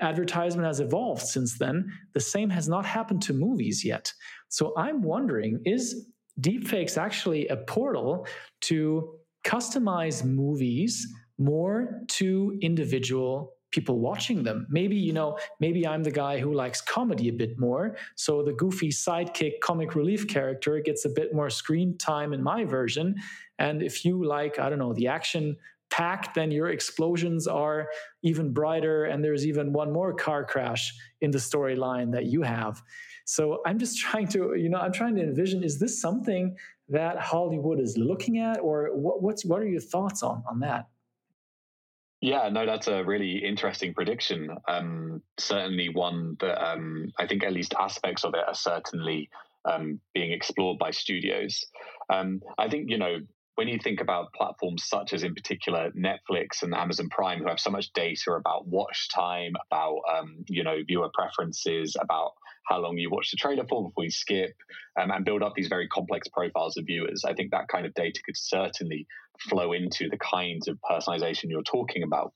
advertisement has evolved since then. The same has not happened to movies yet. So I'm wondering is deepfakes actually a portal to customize movies more to individual people watching them. Maybe, you know, maybe I'm the guy who likes comedy a bit more. So the goofy sidekick comic relief character gets a bit more screen time in my version. And if you like, I don't know, the action packed, then your explosions are even brighter. And there's even one more car crash in the storyline that you have. So I'm just trying to, you know, I'm trying to envision is this something that Hollywood is looking at, or what, what's what are your thoughts on on that? Yeah, no, that's a really interesting prediction. Um, certainly one that um, I think at least aspects of it are certainly um, being explored by studios. Um, I think you know when you think about platforms such as, in particular, Netflix and Amazon Prime, who have so much data about watch time, about um, you know viewer preferences, about how long you watch the trailer for before you skip, um, and build up these very complex profiles of viewers. I think that kind of data could certainly flow into the kinds of personalization you're talking about.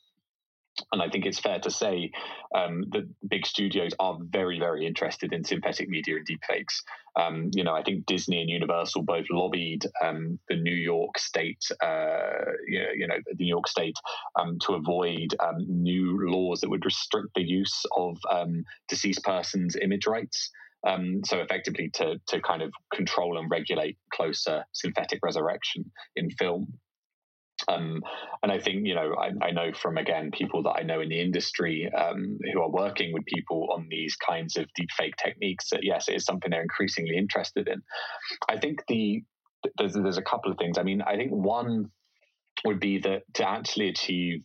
And I think it's fair to say um, that big studios are very, very interested in synthetic media and deepfakes. Um, you know, I think Disney and Universal both lobbied um, the New York State, uh, you, know, the New York State um, to avoid um, new laws that would restrict the use of um, deceased persons' image rights. so effectively, to to kind of control and regulate closer synthetic resurrection in film. Um, and I think, you know, I, I, know from, again, people that I know in the industry um, who are working with people on these kinds of deepfake techniques that, yes, it is something they're increasingly interested in. I think the there's, there's a couple of things. I mean, I think one would be that to actually achieve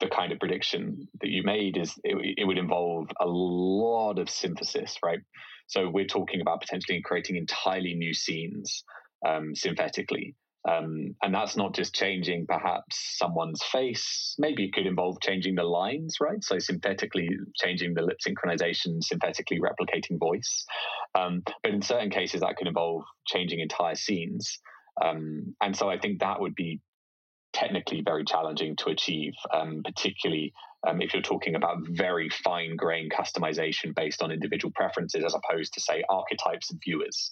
the kind of prediction that you made is it, it would involve a lot of synthesis, right? So we're talking about potentially creating entirely new scenes um, synthetically. Um, and that's not just changing perhaps someone's face. Maybe it could involve changing the lines, right? So synthetically changing the lip synchronization, synthetically replicating voice. Um, but in certain cases, that could involve changing entire scenes. Um, and so I think that would be technically very challenging to achieve, um, particularly um, if you're talking about very fine grained customization based on individual preferences as opposed to, say, archetypes of viewers.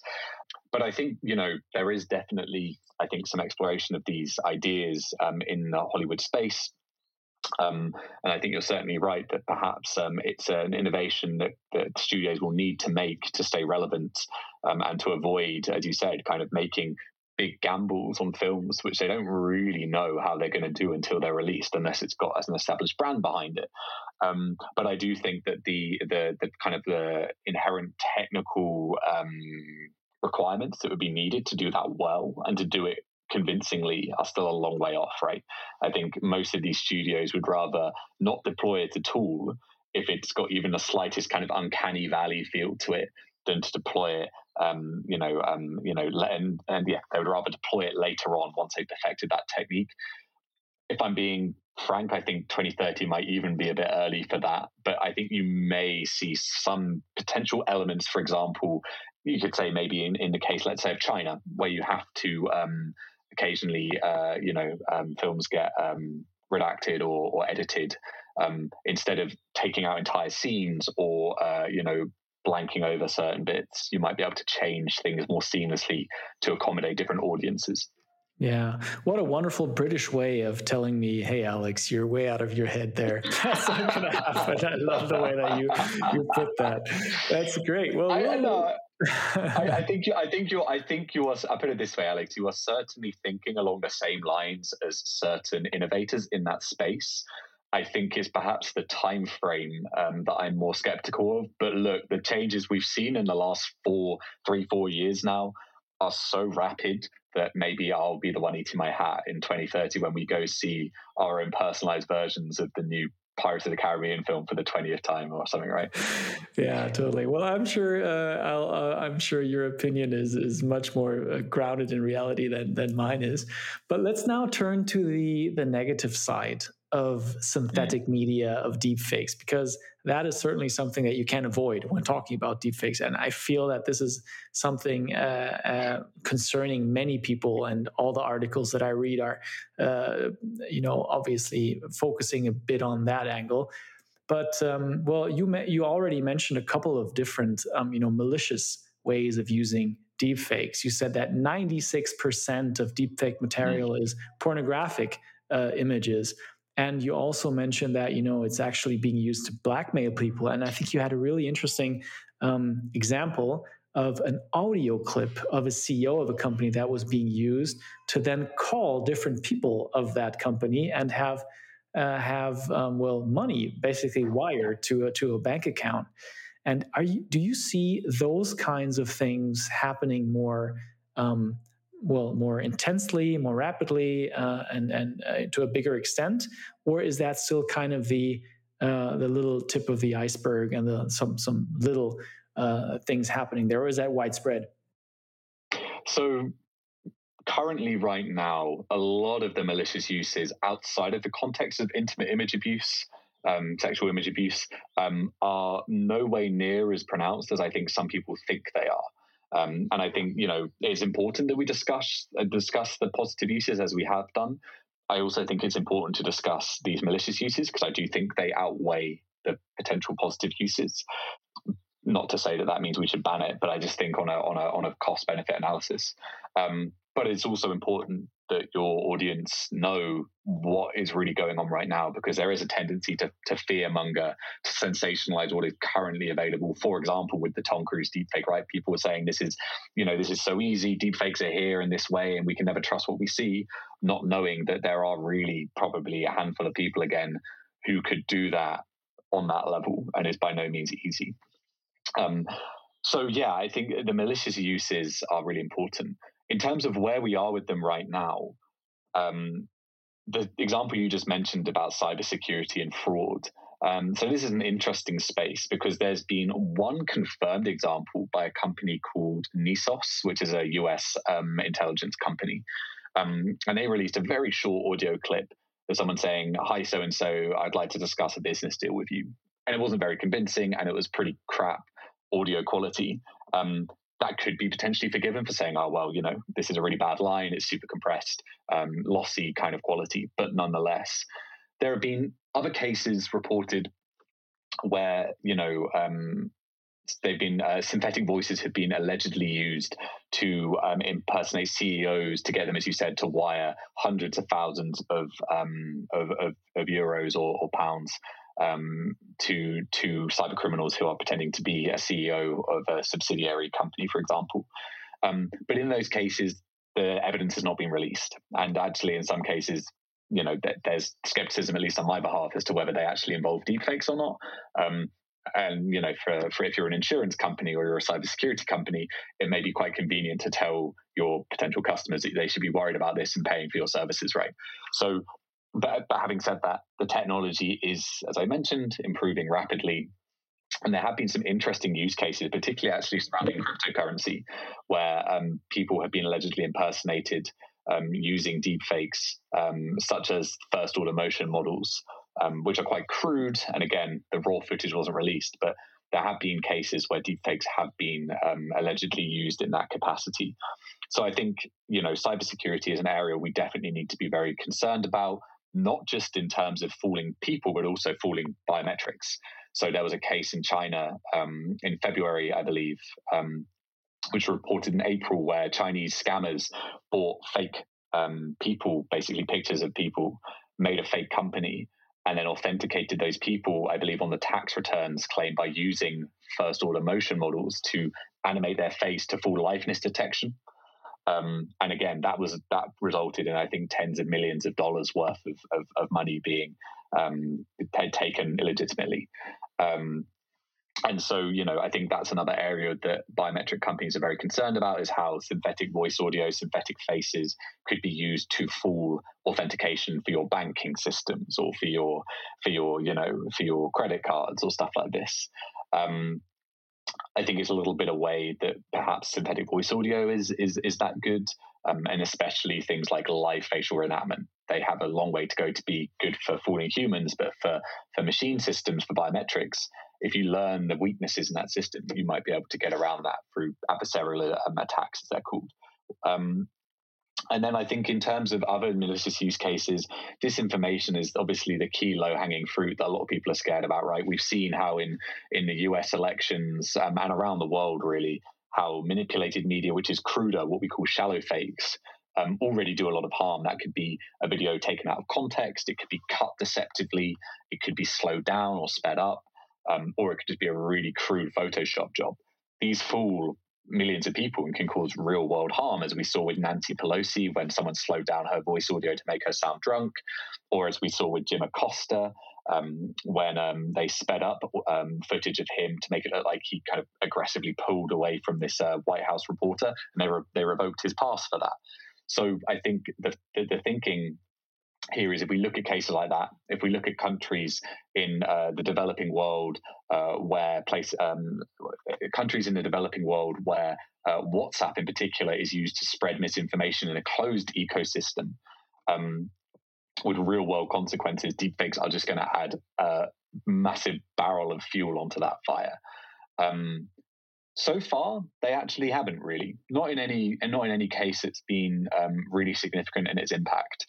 But I think, you know, there is definitely, I think, some exploration of these ideas um, in the Hollywood space. Um, and I think you're certainly right that perhaps um, it's an innovation that, that, studios will need to make to stay relevant um, and to avoid, as you said, kind of making big gambles on films which they don't really know how they're going to do until they're released unless it's got as an established brand behind it um, but i do think that the, the the kind of the inherent technical um, requirements that would be needed to do that well and to do it convincingly are still a long way off right i think most of these studios would rather not deploy it at all if it's got even the slightest kind of uncanny valley feel to it than to deploy it um, you know, um, you know, and, and yeah, they would rather deploy it later on once they've perfected that technique. If I'm being frank, I think 2030 might even be a bit early for that. But I think you may see some potential elements, for example, you could say maybe in, in the case, let's say, of China, where you have to um, occasionally, uh, you know, um, films get um, redacted or, or edited um, instead of taking out entire scenes or, uh, you know, blanking over certain bits, you might be able to change things more seamlessly to accommodate different audiences. Yeah. What a wonderful British way of telling me, hey, Alex, you're way out of your head there. That's not going to happen. I love the way that you, you put that. That's great. Well, I, uh, I, I, think you, I think you, I think you are. I put it this way, Alex. You are certainly thinking along the same lines as certain innovators in that space. I think is perhaps the time frame um, that I'm more skeptical of. But look, the changes we've seen in the last four, three, four years now are so rapid that maybe I'll be the one eating my hat in 2030 when we go see our own personalized versions of the new Pirates of the Caribbean film for the twentieth time or something, right? Yeah, totally. Well, I'm sure uh, uh, I'm sure your opinion is is much more uh, grounded in reality than than mine is. But let's now turn to the the negative side of synthetic mm-hmm. media of deepfakes because that is certainly something that you can't avoid when talking about deepfakes. And I feel that this is something uh, uh, concerning many people, and all the articles that I read are, uh, you know, obviously focusing a bit on that angle. But um, well, you you already mentioned a couple of different, um, you know, malicious ways of using deepfakes. You said that 96% of deepfake material mm. is pornographic uh, images. And you also mentioned that you know it's actually being used to blackmail people, and I think you had a really interesting um, example of an audio clip of a CEO of a company that was being used to then call different people of that company and have uh, have um, well money basically wired to a, to a bank account. And are you do you see those kinds of things happening more? Um, well more intensely, more rapidly, uh, and and uh, to a bigger extent, or is that still kind of the uh, the little tip of the iceberg and the some some little uh, things happening there, or is that widespread? So currently, right now, a lot of the malicious uses outside of the context of intimate image abuse. Um, sexual image abuse um, are no way near as pronounced as I think some people think they are. Um, and I think you know it's important that we discuss uh, discuss the positive uses as we have done. I also think it's important to discuss these malicious uses because I do think they outweigh the potential positive uses. Not to say that that means we should ban it, but I just think on a on a on a cost benefit analysis. Um, but it's also important that your audience know what is really going on right now because there is a tendency to, to fear monger, to sensationalize what is currently available. For example, with the Tom Cruise deepfake, right? People were saying this is, you know, this is so easy, deepfakes are here in this way, and we can never trust what we see, not knowing that there are really probably a handful of people again who could do that on that level and is by no means easy. Um, so yeah, I think the malicious uses are really important in terms of where we are with them right now, um, the example you just mentioned about cybersecurity and fraud. Um, so this is an interesting space because there's been one confirmed example by a company called Nisos, which is a US um, intelligence company, um, and they released a very short audio clip of someone saying, "Hi, so and so, I'd like to discuss a business deal with you," and it wasn't very convincing, and it was pretty crap audio quality. Um, that could be potentially forgiven for saying, oh, well, you know, this is a really bad line, it's super compressed, um, lossy kind of quality. But nonetheless, there have been other cases reported where, you know, um, they've been uh, synthetic voices have been allegedly used to um, impersonate CEOs to get them, as you said, to wire hundreds of thousands of um, of, of, of, euros or, or pounds um, to to cyber criminals who are pretending to be a CEO of a subsidiary company, for example. Um, but in those cases, the evidence has not been released, and actually, in some cases, you know, th- there's skepticism, at least on my behalf, as to whether they actually involve deepfakes or not. Um, and you know, for, for if you're an insurance company or you're a cybersecurity company, it may be quite convenient to tell your potential customers that they should be worried about this and paying for your services, right? So but, but having said that, the technology is, as I mentioned, improving rapidly. And there have been some interesting use cases, particularly actually surrounding cryptocurrency, where um, people have been allegedly impersonated um, using deepfakes, um, such as first order motion models, um, which are quite crude. And again, the raw footage wasn't released, but there have been cases where deepfakes have been um, allegedly used in that capacity. So I think you know cybersecurity is an area we definitely need to be very concerned about not just in terms of fooling people, but also fooling biometrics. So there was a case in China um, in February, I believe, um, which reported in April, where Chinese scammers bought fake um, people, basically pictures of people, made a fake company, and then authenticated those people, I believe, on the tax returns claimed by using first order motion models to animate their face to fool liveness detection. Um, and again, that was that resulted in I think tens of millions of dollars worth of, of, of money being um, taken illegitimately. Um, and so, you know, I think that's another area that biometric companies are very concerned about is how synthetic voice audio, synthetic faces could be used to fool authentication for your banking systems or for your for your you know for your credit cards or stuff like this. Um, I think it's a little bit away that perhaps synthetic voice audio is is is that good, um, and especially things like live facial reenactment. They have a long way to go to be good for fooling humans, but for for machine systems for biometrics, if you learn the weaknesses in that system, you might be able to get around that through adversarial um, attacks, as they're called. Um, and then I think in terms of other malicious use cases, disinformation is obviously the key low hanging fruit that a lot of people are scared about, right? We've seen how in, in the US elections um, and around the world, really, how manipulated media, which is cruder, what we call shallow fakes, um, already do a lot of harm. That could be a video taken out of context, it could be cut deceptively, it could be slowed down or sped up, um, or it could just be a really crude Photoshop job. These fool millions of people and can cause real world harm, as we saw with Nancy Pelosi when someone slowed down her voice audio to make her sound drunk, or as we saw with Jim Acosta um, when um, they sped up um, footage of him to make it look like he kind of aggressively pulled away from this uh, White House reporter, and they re- they revoked his pass for that. So I think the, the, the thinking here is if we look at cases like that, if we look at countries in uh, the developing world uh, where place um, countries in the developing world where uh, WhatsApp in particular is used to spread misinformation in a closed ecosystem um, with real world consequences, deepfakes are just going to add a massive barrel of fuel onto that fire. Um, so far, they actually haven't really. Not in any, not in any case, it's been um, really significant in its impact.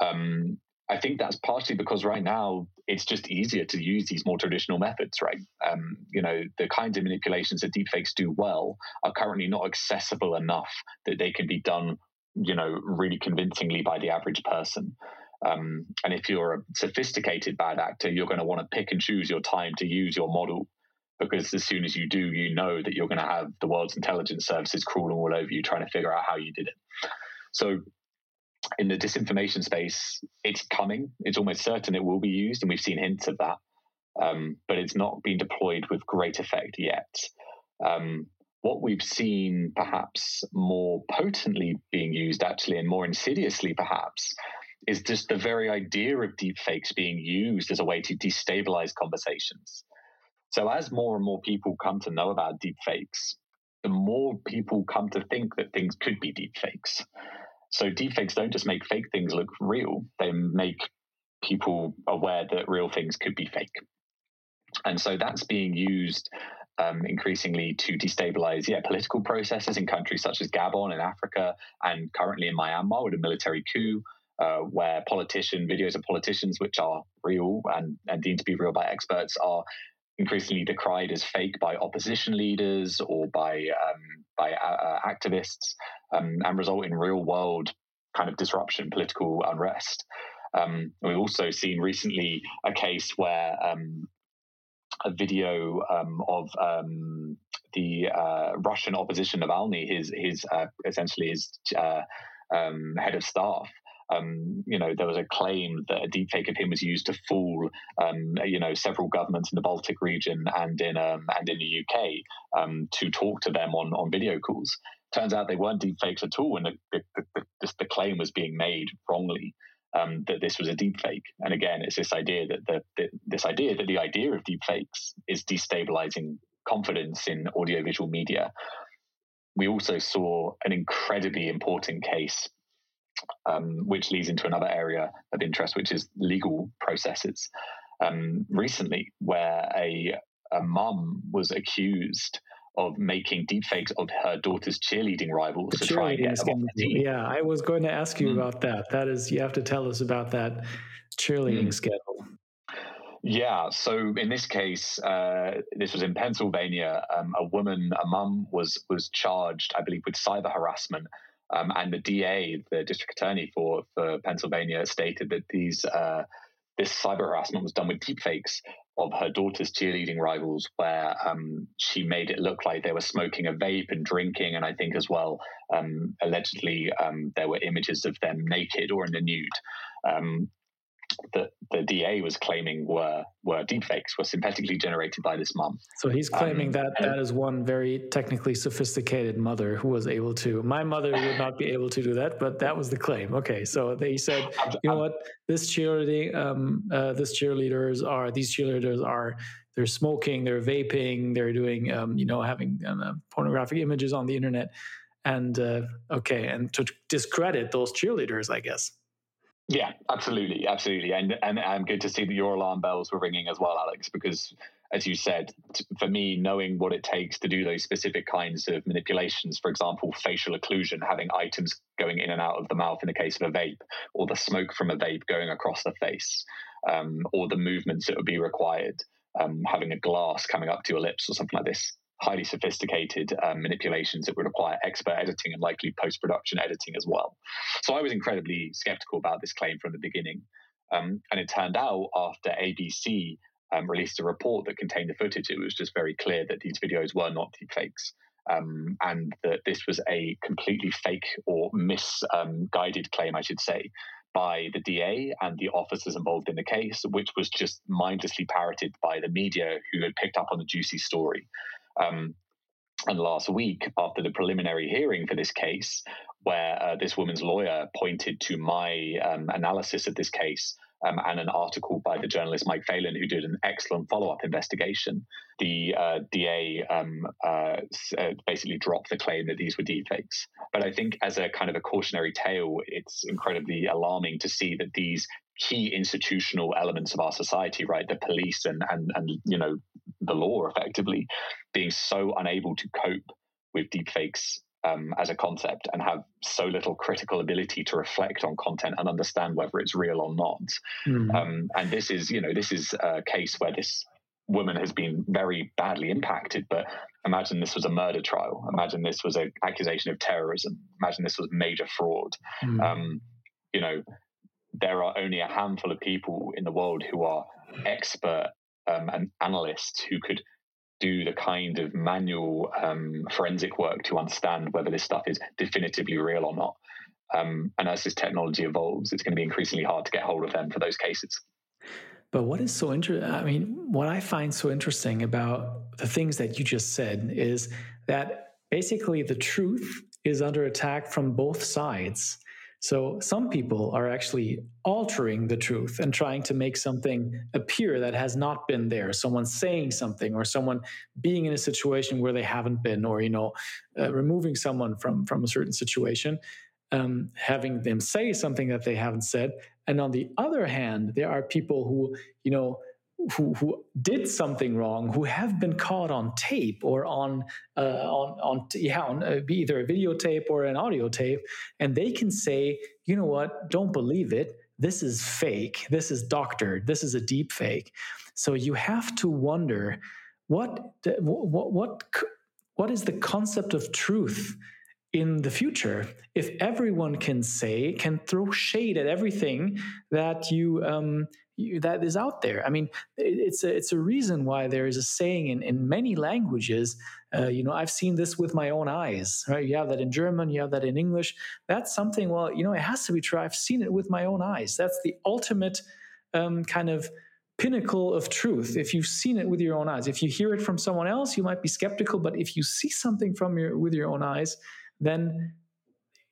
Um, I think that's partially because right now it's just easier to use these more traditional methods, right? Um, you know, the kinds of manipulations that deepfakes do well are currently not accessible enough that they can be done, you know, really convincingly by the average person. Um, and if you're a sophisticated bad actor, you're going to want to pick and choose your time to use your model because as soon as you do, you know that you're going to have the world's intelligence services crawling all over you trying to figure out how you did it. So in the disinformation space, it's coming. It's almost certain it will be used, and we've seen hints of that. Um, but it's not been deployed with great effect yet. Um, what we've seen perhaps more potently being used, actually, and more insidiously perhaps, is just the very idea of deepfakes being used as a way to destabilize conversations. So, as more and more people come to know about deepfakes, the more people come to think that things could be deepfakes. So deepfakes don't just make fake things look real, they make people aware that real things could be fake. And so that's being used um, increasingly to destabilize yeah, political processes in countries such as Gabon in Africa and currently in Myanmar with a military coup. Uh, where politician videos of politicians, which are real and, and deemed to be real by experts, are increasingly decried as fake by opposition leaders or by um, by uh, uh, activists, um, and result in real world kind of disruption, political unrest. Um, we've also seen recently a case where um, a video um, of um, the uh, Russian opposition Navalny, his his uh, essentially his uh, head of staff, um, you know, there was a claim that a deepfake of him was used to fool, um, you know, several governments in the Baltic region and in um, and in the UK um, to talk to them on on video calls. Turns out they weren't deepfakes at all, and the the, the, the claim was being made wrongly. Um, that this was a deepfake, and again, it's this idea that the, the this idea that the idea of deepfakes is destabilizing confidence in audiovisual media. We also saw an incredibly important case um, which leads into another area of interest, which is legal processes. Um, recently, where a, a mum was accused of making deepfakes of her daughter's cheerleading rivals the to try and get them off the team. Yeah, I was going to ask you mm. about that. That is, you have to tell us about that cheerleading mm. scandal. Yeah, so in this case, uh, this was in Pennsylvania. Um, a woman, a mum, was was charged, I believe, with cyber harassment um, and the DA, the district attorney for, for Pennsylvania, stated that these uh, this cyber harassment was done with deepfakes of her daughter's cheerleading rivals, where um, she made it look like they were smoking a vape and drinking, and I think as well, um, allegedly, um, there were images of them naked or in the nude. Um, that the DA was claiming were were deepfakes, were synthetically generated by this mum. So he's claiming um, that that is one very technically sophisticated mother who was able to. My mother would not be able to do that, but that was the claim. Okay, so they said, you know what, this cheerleading, um, uh, this cheerleaders are these cheerleaders are they're smoking, they're vaping, they're doing, um, you know, having um, uh, pornographic images on the internet, and uh, okay, and to discredit those cheerleaders, I guess. Yeah, absolutely, absolutely, and and I'm good to see that your alarm bells were ringing as well, Alex, because as you said, for me, knowing what it takes to do those specific kinds of manipulations, for example, facial occlusion, having items going in and out of the mouth in the case of a vape, or the smoke from a vape going across the face, um, or the movements that would be required, um, having a glass coming up to your lips or something like this highly sophisticated um, manipulations that would require expert editing and likely post production editing as well. So I was incredibly skeptical about this claim from the beginning. Um, and it turned out after ABC um, released a report that contained the footage, it was just very clear that these videos were not deepfakes. Um, and that this was a completely fake or misguided claim, I should say, by the DA and the officers involved in the case, which was just mindlessly parroted by the media who had picked up on the juicy story. Um, and last week, after the preliminary hearing for this case, where uh, this woman's lawyer pointed to my um, analysis of this case um, and an article by the journalist Mike Phelan, who did an excellent follow up investigation, the uh, DA um, uh, uh, basically dropped the claim that these were deepfakes. But I think, as a kind of a cautionary tale, it's incredibly alarming to see that these key institutional elements of our society, right? The police and and and you know the law, effectively, being so unable to cope with deepfakes um, as a concept and have so little critical ability to reflect on content and understand whether it's real or not. Mm. Um, and this is, you know, this is a case where this woman has been very badly impacted. But imagine this was a murder trial. Imagine this was an accusation of terrorism. Imagine this was major fraud. Mm. Um, you know, there are only a handful of people in the world who are expert um, and analysts who could do the kind of manual um, forensic work to understand whether this stuff is definitively real or not. Um, and as this technology evolves, it's going to be increasingly hard to get hold of them for those cases. But what is so interesting? I mean, what I find so interesting about the things that you just said is that basically the truth is under attack from both sides. So some people are actually altering the truth and trying to make something appear that has not been there. Someone saying something or someone being in a situation where they haven't been, or you know, uh, removing someone from from a certain situation, um, having them say something that they haven't said. And on the other hand, there are people who you know who, who did something wrong, who have been caught on tape or on uh, on on yeah on uh, either a videotape or an audio tape, and they can say, you know what, don't believe it. This is fake. This is doctored. This is a deep fake. So you have to wonder what what what what is the concept of truth in the future if everyone can say can throw shade at everything that you um, you, that is out there. I mean, it's a, it's a reason why there is a saying in, in many languages. Uh, you know, I've seen this with my own eyes. Right? You have that in German. You have that in English. That's something. Well, you know, it has to be true. I've seen it with my own eyes. That's the ultimate um, kind of pinnacle of truth if you've seen it with your own eyes if you hear it from someone else you might be skeptical but if you see something from your with your own eyes then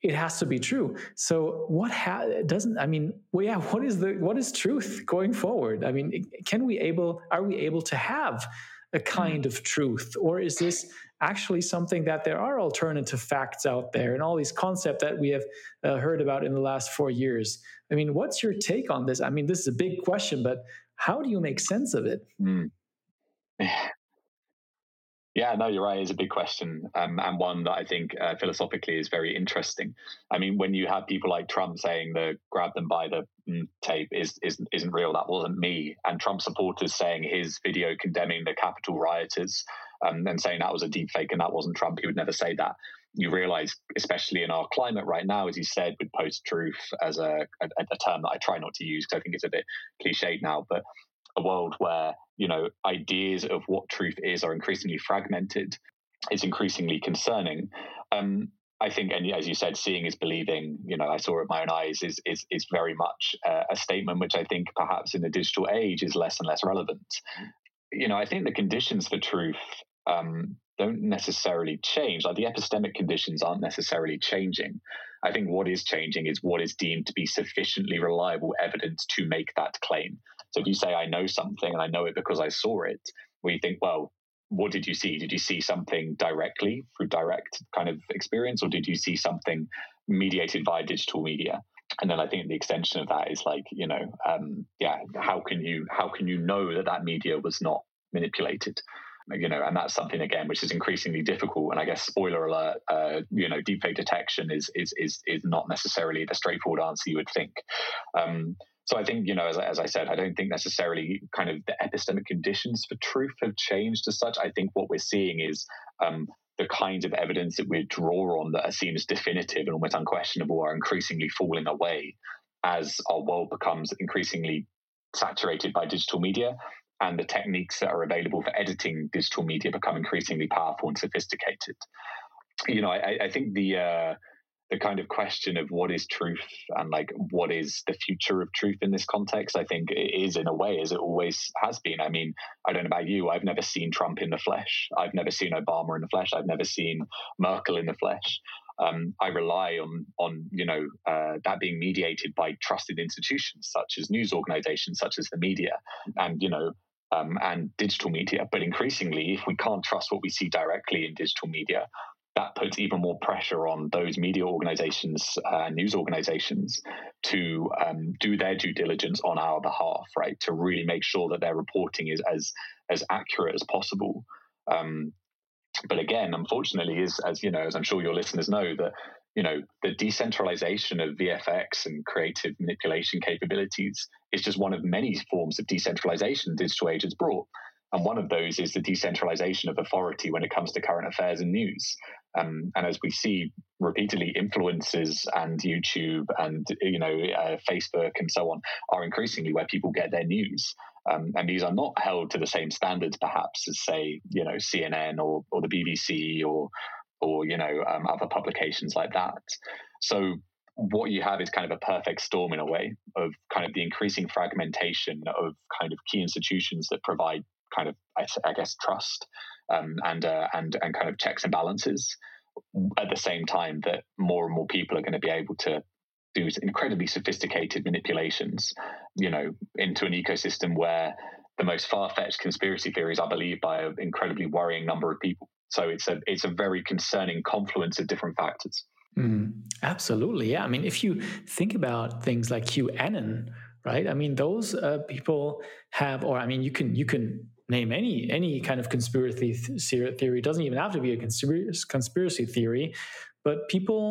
it has to be true. So what ha- doesn't I mean, well yeah, what is the what is truth going forward? I mean, can we able are we able to have a kind of truth or is this actually something that there are alternative facts out there and all these concepts that we have uh, heard about in the last 4 years? I mean, what's your take on this? I mean, this is a big question, but how do you make sense of it? Mm. Yeah, no, you're right. It's a big question, um, and one that I think uh, philosophically is very interesting. I mean, when you have people like Trump saying the "grab them by the mm, tape" is, is isn't real, that wasn't me, and Trump supporters saying his video condemning the Capitol rioters um, and saying that was a deep fake and that wasn't Trump, he would never say that. You realize, especially in our climate right now, as you said, with post-truth as a, a, a term that I try not to use because I think it's a bit cliched now, but a world where you know ideas of what truth is are increasingly fragmented is increasingly concerning. Um, I think, and as you said, seeing is believing. You know, I saw it with my own eyes. Is is is very much uh, a statement which I think perhaps in the digital age is less and less relevant. You know, I think the conditions for truth um, don't necessarily change. Like the epistemic conditions aren't necessarily changing. I think what is changing is what is deemed to be sufficiently reliable evidence to make that claim. So if you say I know something and I know it because I saw it, we think, well, what did you see? Did you see something directly through direct kind of experience, or did you see something mediated by digital media? And then I think the extension of that is like, you know, um, yeah, how can you how can you know that that media was not manipulated? You know, and that's something again which is increasingly difficult. And I guess spoiler alert, uh, you know, deepfake detection is is is is not necessarily the straightforward answer you would think. Um, so I think, you know, as, as I said, I don't think necessarily kind of the epistemic conditions for truth have changed as such. I think what we're seeing is um, the kinds of evidence that we draw on that as definitive and almost unquestionable are increasingly falling away as our world becomes increasingly saturated by digital media and the techniques that are available for editing digital media become increasingly powerful and sophisticated. You know, I, I think the uh, the kind of question of what is truth and like what is the future of truth in this context, I think it is in a way as it always has been. I mean, I don't know about you, I've never seen Trump in the flesh. I've never seen Obama in the flesh. I've never seen Merkel in the flesh. Um, I rely on on you know uh, that being mediated by trusted institutions such as news organizations, such as the media, and you know um, and digital media. But increasingly, if we can't trust what we see directly in digital media, that puts even more pressure on those media organizations, uh, news organizations, to um, do their due diligence on our behalf, right? To really make sure that their reporting is as as accurate as possible. Um, but again, unfortunately, is as you know, as I'm sure your listeners know, that you know the decentralization of VFX and creative manipulation capabilities is just one of many forms of decentralization digital age has brought. And one of those is the decentralization of authority when it comes to current affairs and news. Um, and as we see repeatedly, influences and YouTube and you know uh, Facebook and so on are increasingly where people get their news. Um, and these are not held to the same standards, perhaps, as say you know CNN or or the BBC or or you know um, other publications like that. So what you have is kind of a perfect storm in a way of kind of the increasing fragmentation of kind of key institutions that provide kind of I, I guess trust um, and uh, and and kind of checks and balances at the same time that more and more people are going to be able to do incredibly sophisticated manipulations you know into an ecosystem where the most far-fetched conspiracy theories are believed by an incredibly worrying number of people. So it's a it's a very concerning confluence of different factors. Mm, absolutely yeah. I mean if you think about things like qanon right? I mean those uh, people have or i mean you can you can name any any kind of conspiracy theory. It doesn't even have to be a conspiracy theory, but people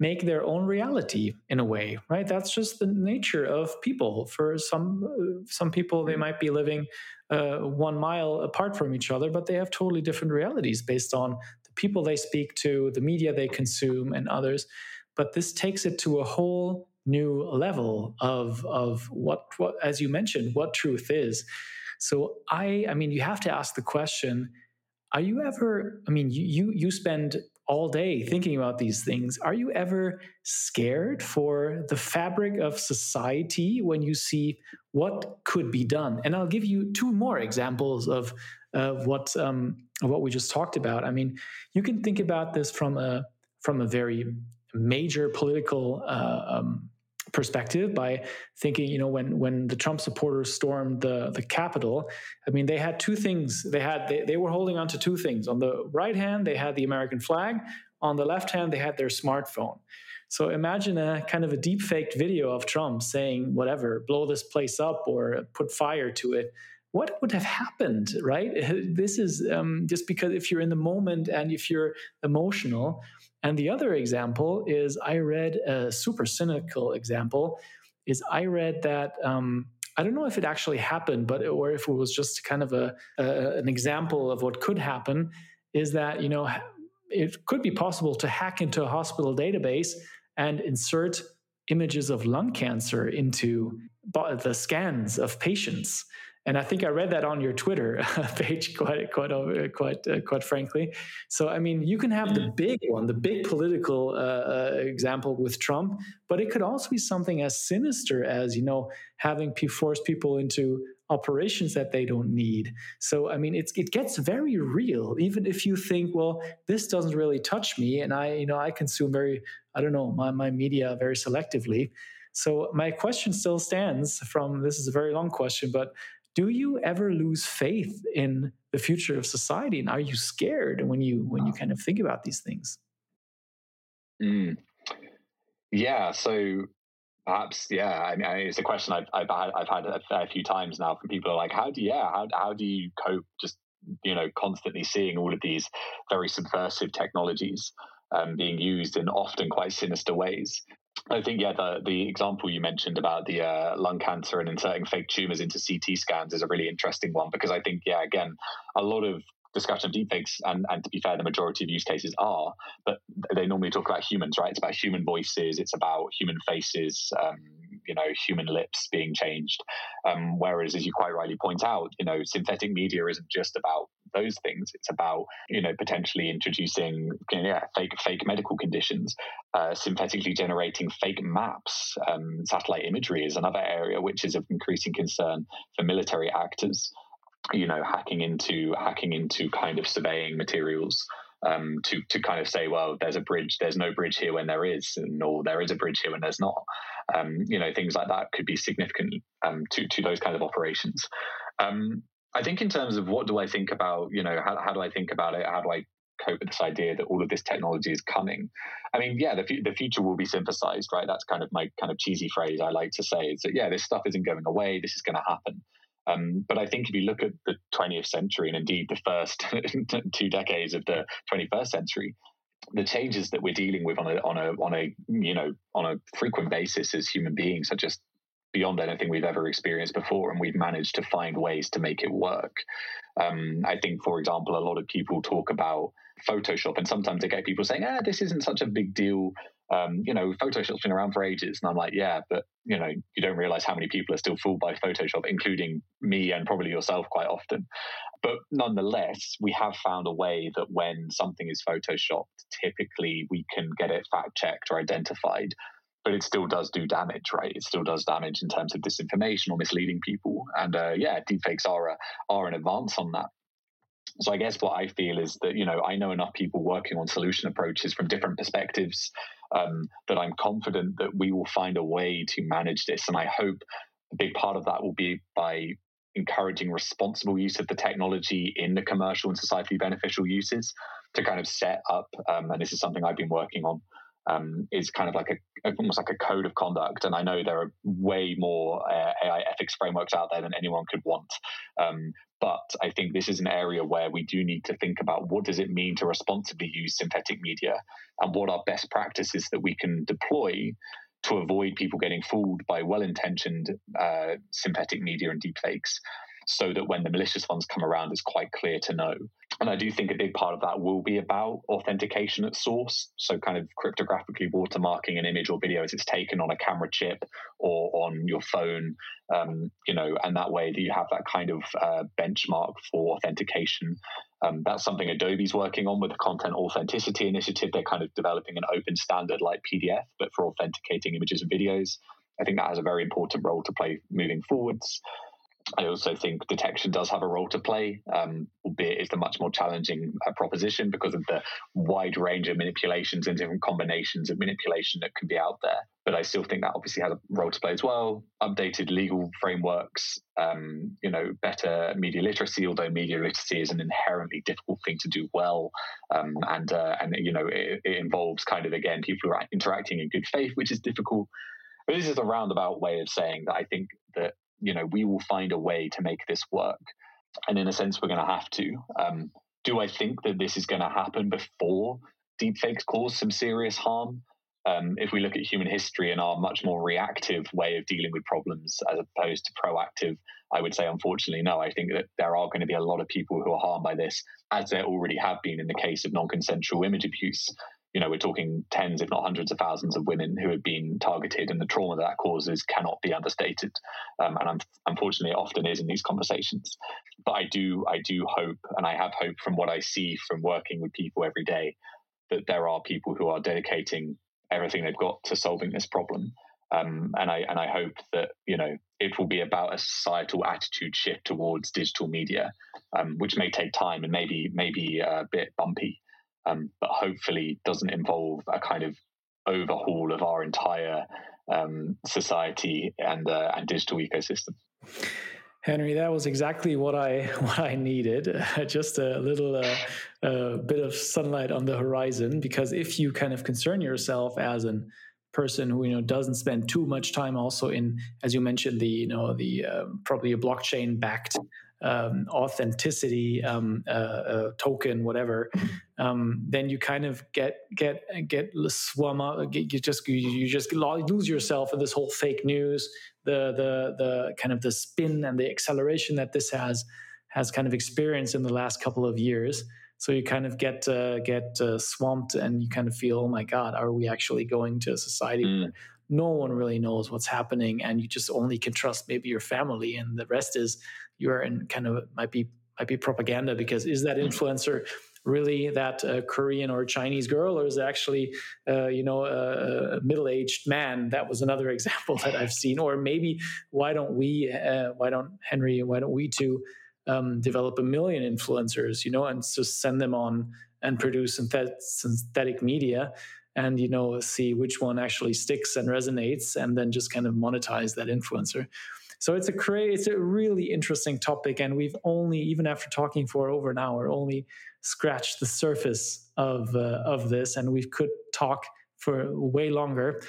make their own reality in a way, right? That's just the nature of people. For some uh, some people, they might be living uh, one mile apart from each other, but they have totally different realities based on the people they speak to, the media they consume, and others. But this takes it to a whole new level of of what, what as you mentioned, what truth is. So I, I mean, you have to ask the question: Are you ever? I mean, you you, spend all day thinking about these things. Are you ever scared for the fabric of society when you see what could be done? And I'll give you two more examples of of what um, what we just talked about. I mean, you can think about this from a from a very major political uh, um, perspective by thinking, you know, when when the Trump supporters stormed the the Capitol, I mean, they had two things. They had they, they were holding on to two things. On the right hand, they had the American flag. On the left hand, they had their smartphone. So imagine a kind of a deep faked video of Trump saying whatever, blow this place up or put fire to it. What would have happened, right? This is um, just because if you're in the moment and if you're emotional, and the other example is I read a super cynical example is I read that um, I don't know if it actually happened, but or if it was just kind of a, a an example of what could happen is that you know it could be possible to hack into a hospital database and insert images of lung cancer into the scans of patients and I think I read that on your Twitter page quite quite uh, quite uh, quite frankly. So I mean, you can have the mm. big one, the big political uh, uh, example with Trump, but it could also be something as sinister as you know having to force people into operations that they don't need. So I mean, it's it gets very real. Even if you think, well, this doesn't really touch me, and I you know I consume very I don't know my my media very selectively. So my question still stands from this is a very long question, but do you ever lose faith in the future of society? And are you scared when you when you kind of think about these things? Mm. yeah so perhaps yeah i mean it's a question i've i've had, I've had a fair few times now from people like how do yeah how, how do you cope just you know constantly seeing all of these very subversive technologies um, being used in often quite sinister ways I think yeah, the the example you mentioned about the uh, lung cancer and inserting fake tumors into CT scans is a really interesting one because I think yeah, again, a lot of discussion of deepfakes, and, and to be fair, the majority of use cases are, but they normally talk about humans, right? It's about human voices, it's about human faces, um, you know, human lips being changed. Um, whereas, as you quite rightly point out, you know, synthetic media isn't just about those things. It's about, you know, potentially introducing, you know, yeah, fake fake medical conditions, uh, synthetically generating fake maps. Um, satellite imagery is another area which is of increasing concern for military actors you know hacking into hacking into kind of surveying materials um, to to kind of say, well, there's a bridge, there's no bridge here when there is, and or there is a bridge here when there's not. Um, you know, things like that could be significant um, to to those kind of operations. Um, I think in terms of what do I think about, you know, how, how do I think about it? How do I cope with this idea that all of this technology is coming? I mean, yeah, the, f- the future will be synthesized, right? That's kind of my kind of cheesy phrase I like to say is that, yeah, this stuff isn't going away. This is going to happen. Um, but I think if you look at the 20th century and indeed the first two decades of the 21st century, the changes that we're dealing with on a on a on a you know on a frequent basis as human beings are just beyond anything we've ever experienced before, and we've managed to find ways to make it work. Um, I think, for example, a lot of people talk about Photoshop, and sometimes I get people saying, "Ah, this isn't such a big deal." Um, you know, Photoshop's been around for ages, and I'm like, "Yeah, but you know, you don't realize how many people are still fooled by Photoshop, including me and probably yourself quite often." But nonetheless, we have found a way that when something is photoshopped, typically we can get it fact checked or identified but it still does do damage, right? It still does damage in terms of disinformation or misleading people. And uh, yeah, deepfakes are a, are an advance on that. So I guess what I feel is that you know I know enough people working on solution approaches from different perspectives um, that I'm confident that we will find a way to manage this. And I hope a big part of that will be by encouraging responsible use of the technology in the commercial and societally beneficial uses to kind of set up. Um, and this is something I've been working on um, is kind of like a almost like a code of conduct. And I know there are way more uh, AI ethics frameworks out there than anyone could want. Um, but I think this is an area where we do need to think about what does it mean to responsibly use synthetic media, and what are best practices that we can deploy to avoid people getting fooled by well-intentioned uh, synthetic media and deepfakes so that when the malicious ones come around, it's quite clear to know. And I do think a big part of that will be about authentication at source. So, kind of cryptographically watermarking an image or video as it's taken on a camera chip or on your phone, um, you know, and that way that you have that kind of uh, benchmark for authentication. Um, that's something Adobe's working on with the Content Authenticity Initiative. They're kind of developing an open standard like PDF, but for authenticating images and videos. I think that has a very important role to play moving forwards. I also think detection does have a role to play, um, albeit it's a much more challenging uh, proposition because of the wide range of manipulations and different combinations of manipulation that can be out there. But I still think that obviously has a role to play as well. Updated legal frameworks, um, you know, better media literacy, although media literacy is an inherently difficult thing to do well, um, and uh, and you know it, it involves kind of again people who are interacting in good faith, which is difficult. But this is a roundabout way of saying that I think that you know, we will find a way to make this work. And in a sense, we're going to have to. Um, do I think that this is going to happen before deepfakes cause some serious harm? Um, if we look at human history and our much more reactive way of dealing with problems as opposed to proactive, I would say, unfortunately, no. I think that there are going to be a lot of people who are harmed by this, as there already have been in the case of non consensual image abuse. You know, we're talking tens, if not hundreds of thousands of women who have been targeted, and the trauma that causes cannot be understated. Um, and unfortunately, it often is in these conversations. But I do, I do hope, and I have hope from what I see from working with people every day, that there are people who are dedicating everything they've got to solving this problem. Um, and I and I hope that you know it will be about a societal attitude shift towards digital media, um, which may take time and maybe maybe a bit bumpy, um, but hopefully doesn't involve a kind of overhaul of our entire um, society and uh, and digital ecosystem. Henry, that was exactly what I what I needed. Just a little uh, bit of sunlight on the horizon, because if you kind of concern yourself as an person who you know doesn't spend too much time also in as you mentioned the you know the uh, probably a blockchain backed um, authenticity um, uh, uh, token whatever um, then you kind of get get get swum up you just you, you just lose yourself in this whole fake news the the the kind of the spin and the acceleration that this has has kind of experienced in the last couple of years so you kind of get uh, get uh, swamped, and you kind of feel, oh my god, are we actually going to a society mm. where no one really knows what's happening, and you just only can trust maybe your family, and the rest is you're in kind of might be might be propaganda because is that influencer really that uh, Korean or Chinese girl, or is it actually, uh, you know, a, middle-aged man? That was another example that I've seen. Or maybe why don't we, uh, why don't Henry, why don't we two um, develop a million influencers, you know, and just send them on and produce synthetic media and you know see which one actually sticks and resonates and then just kind of monetize that influencer so it's a cra- it's a really interesting topic and we've only even after talking for over an hour only scratched the surface of uh, of this and we could talk for way longer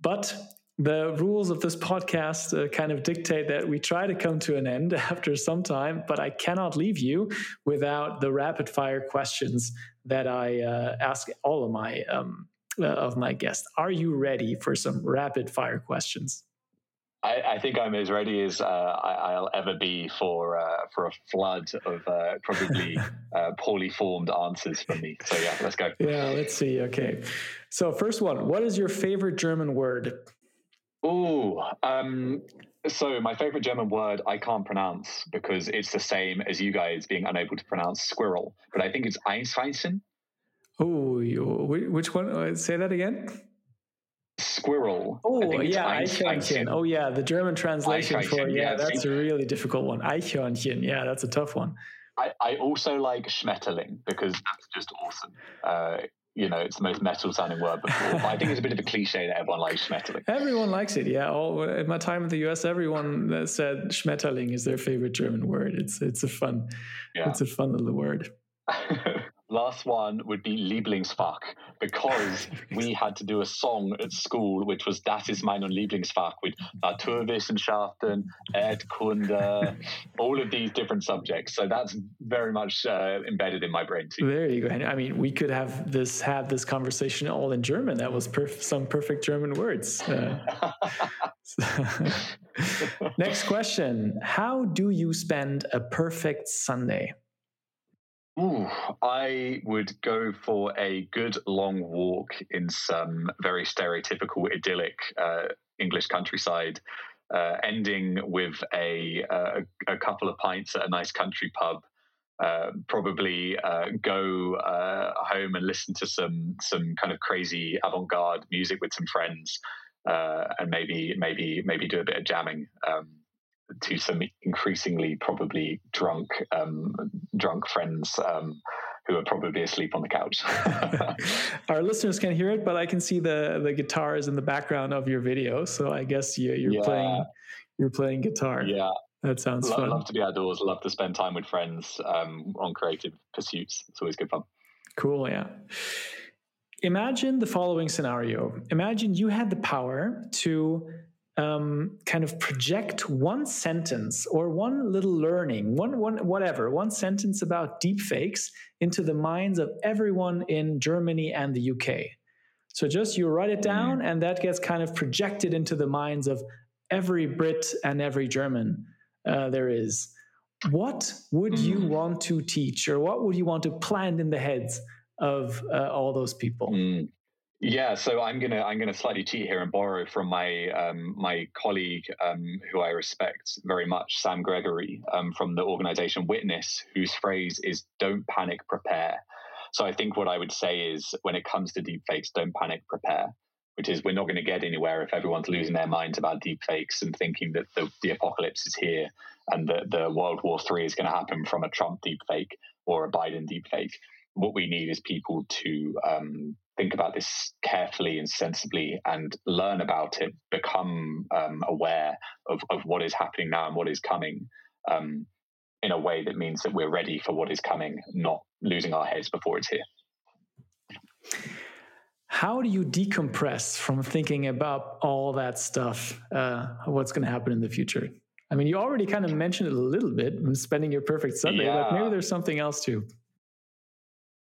but the rules of this podcast uh, kind of dictate that we try to come to an end after some time, but I cannot leave you without the rapid fire questions that I uh, ask all of my um, uh, of my guests. Are you ready for some rapid fire questions? I, I think I'm as ready as uh, I, will ever be for uh, for a flood of uh, probably poorly formed answers from me. So yeah, let's go. Yeah, let's see. Okay, so first one: What is your favorite German word? Oh, um, so my favorite German word I can't pronounce because it's the same as you guys being unable to pronounce squirrel, but I think it's Einschweinchen. Oh, which one? Uh, say that again. Squirrel. Oh, yeah, Eichhörnchen. Oh, yeah, the German translation for yeah, yeah that's a really difficult one. Eichhörnchen. Yeah, that's a tough one. I, I also like Schmetterling because that's just awesome. Uh, you know, it's the most metal sounding word before. But I think it's a bit of a cliche that everyone likes Schmetterling. Everyone likes it, yeah. All, at my time in the US, everyone said Schmetterling is their favorite German word. It's it's a fun, yeah. it's a fun little word. last one would be Lieblingsfach because we had to do a song at school which was Das ist mein Lieblingsfach with Naturwissenschaften, Erdkunde, all of these different subjects. So that's very much uh, embedded in my brain too. There you go. I mean, we could have this have this conversation all in German. That was perf- some perfect German words. Uh, next question: How do you spend a perfect Sunday? Ooh, I would go for a good long walk in some very stereotypical, idyllic uh, English countryside, uh, ending with a, uh, a couple of pints at a nice country pub. Uh, probably uh, go uh, home and listen to some some kind of crazy avant-garde music with some friends, and maybe maybe maybe do a bit of jamming. Um, to some increasingly probably drunk um, drunk friends um, who are probably asleep on the couch. Our listeners can hear it, but I can see the the guitars in the background of your video. So I guess you, you're yeah. playing you're playing guitar. Yeah. That sounds love, fun. Love to be outdoors. Love to spend time with friends um, on creative pursuits. It's always good fun. Cool. Yeah. Imagine the following scenario. Imagine you had the power to um, kind of project one sentence or one little learning, one, one, whatever, one sentence about deepfakes into the minds of everyone in Germany and the UK. So just you write it mm-hmm. down, and that gets kind of projected into the minds of every Brit and every German uh, there is. What would you mm-hmm. want to teach, or what would you want to plant in the heads of uh, all those people? Mm. Yeah, so I'm gonna I'm gonna slightly cheat here and borrow from my um, my colleague um, who I respect very much, Sam Gregory, um, from the organization Witness, whose phrase is "Don't panic, prepare." So I think what I would say is, when it comes to deepfakes, don't panic, prepare. Which is we're not going to get anywhere if everyone's losing their minds about deepfakes and thinking that the, the apocalypse is here and that the World War III is going to happen from a Trump deepfake or a Biden deepfake what we need is people to um, think about this carefully and sensibly and learn about it, become um, aware of, of what is happening now and what is coming um, in a way that means that we're ready for what is coming, not losing our heads before it's here. How do you decompress from thinking about all that stuff, uh, what's going to happen in the future? I mean, you already kind of mentioned it a little bit, spending your perfect Sunday, yeah. but maybe there's something else too.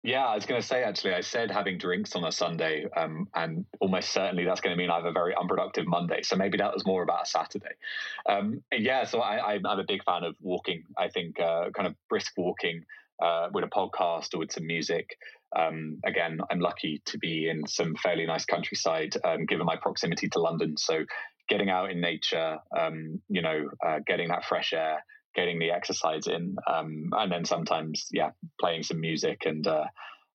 Yeah, I was going to say actually, I said having drinks on a Sunday, um, and almost certainly that's going to mean I have a very unproductive Monday. So maybe that was more about a Saturday. Um, yeah, so I, am a big fan of walking. I think uh, kind of brisk walking uh, with a podcast or with some music. Um, again, I'm lucky to be in some fairly nice countryside, um, given my proximity to London. So getting out in nature, um, you know, uh, getting that fresh air getting the exercise in, um, and then sometimes, yeah, playing some music and uh,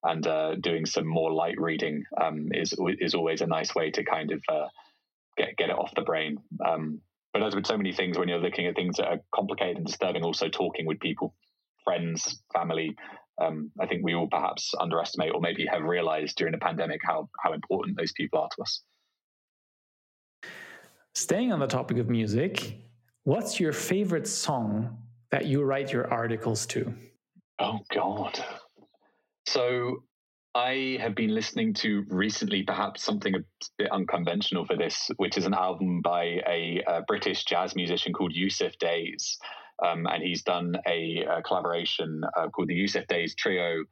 and uh, doing some more light reading um, is is always a nice way to kind of uh, get get it off the brain. Um, but as with so many things, when you're looking at things that are complicated and disturbing, also talking with people, friends, family. Um, I think we all perhaps underestimate or maybe have realized during the pandemic how how important those people are to us. Staying on the topic of music, What's your favorite song that you write your articles to? Oh, God. So I have been listening to recently, perhaps something a bit unconventional for this, which is an album by a, a British jazz musician called Yussef Dayes. Um, and he's done a, a collaboration uh, called the Yussef Dayes Trio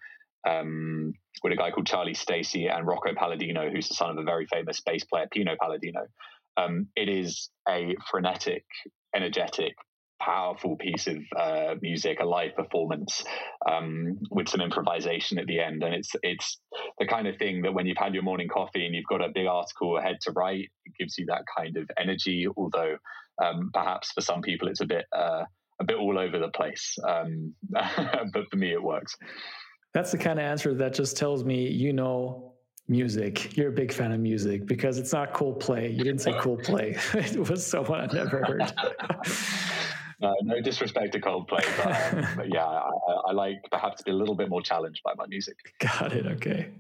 um, with a guy called Charlie Stacey and Rocco Palladino, who's the son of a very famous bass player, Pino Palladino. Um, it is a frenetic, energetic, powerful piece of uh, music, a live performance um, with some improvisation at the end, and it's it's the kind of thing that when you've had your morning coffee and you've got a big article ahead to write, it gives you that kind of energy. Although um, perhaps for some people it's a bit uh, a bit all over the place, um, but for me it works. That's the kind of answer that just tells me you know music. You're a big fan of music because it's not Coldplay. You didn't say Coldplay. it was someone I've never heard. no, no disrespect to Coldplay, but, um, but yeah, I, I, like perhaps to be a little bit more challenged by my music. Got it. Okay.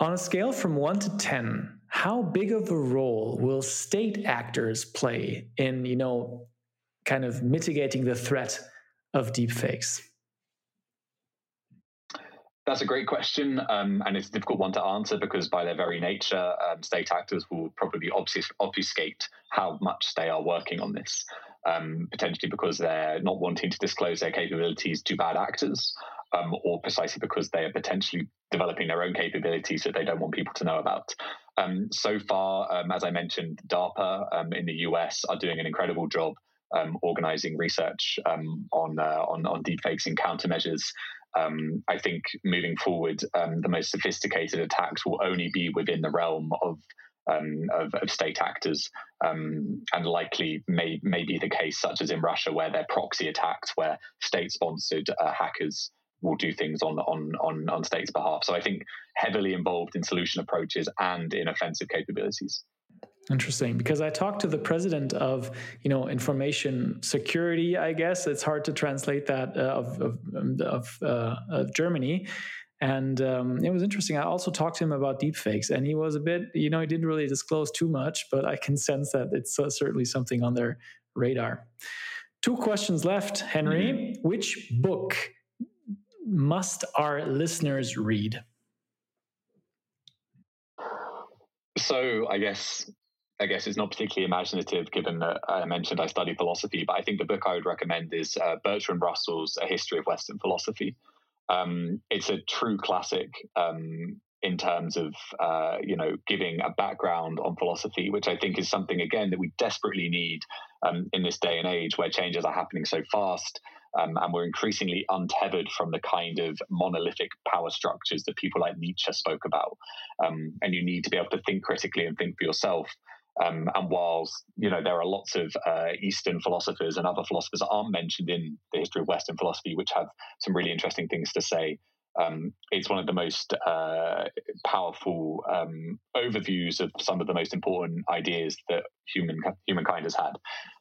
On a scale from one to ten, how big of a role will state actors play in, you know, kind of mitigating the threat of deepfakes? That's a great question, um, and it's a difficult one to answer because, by their very nature, um, state actors will probably obfuscate how much they are working on this, um, potentially because they're not wanting to disclose their capabilities to bad actors, um, or precisely because they are potentially developing their own capabilities that they don't want people to know about. Um, so far, um, as I mentioned, DARPA in the US are doing an incredible job um, organizing research um, on, uh, on on deepfakes and countermeasures um, I think moving forward, um, the most sophisticated attacks will only be within the realm of um, of, of, state actors, um, and likely may, may be the case, such as in Russia, where they're proxy attacks, where state-sponsored uh, hackers will do things on, on on on states' behalf. So I think heavily involved in solution approaches and in offensive capabilities. Interesting, because I talked to the president of, you know, information security. I guess it's hard to translate that uh, of of, um, of, uh, of, Germany, and um, it was interesting. I also talked to him about deepfakes, and he was a bit, you know, he didn't really disclose too much, but I can sense that it's uh, certainly something on their radar. Two questions left, Henry. Mm-hmm. Which book must our listeners read? So I guess I guess it's not particularly imaginative given that I mentioned I study philosophy, but I think the book I would recommend is uh, Bertrand Russell's A History of Western Philosophy. Um, it's a true classic um, in terms of, uh, you know, giving a background on philosophy, which I think is something, again, that we desperately need um, in this day and age where changes are happening so fast. Um, and we're increasingly untethered from the kind of monolithic power structures that people like Nietzsche spoke about. Um, and you need to be able to think critically and think for yourself. Um, and whilst you know there are lots of uh, Eastern philosophers and other philosophers that aren't mentioned in the history of Western philosophy, which have some really interesting things to say, um, it's one of the most uh, powerful um, overviews of some of the most important ideas that human humankind has had.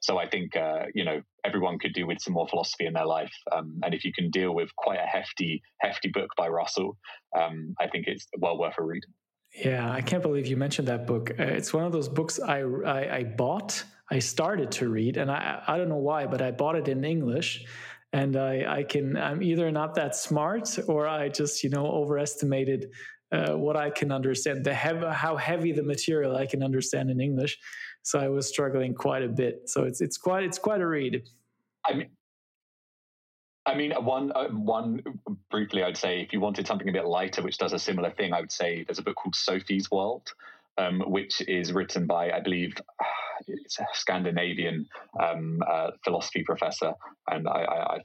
So I think uh, you know everyone could do with some more philosophy in their life, um, and if you can deal with quite a hefty hefty book by Russell, um, I think it's well worth a read. Yeah, I can't believe you mentioned that book. Uh, it's one of those books I, I, I bought, I started to read, and I I don't know why, but I bought it in English, and I I can I'm either not that smart or I just you know overestimated uh, what I can understand, the hev- how heavy the material I can understand in English. So I was struggling quite a bit. So it's it's quite it's quite a read. I mean, I mean, one uh, one briefly, I'd say if you wanted something a bit lighter, which does a similar thing, I would say there's a book called Sophie's World, um, which is written by, I believe, it's a Scandinavian um, uh, philosophy professor, and I, I, I,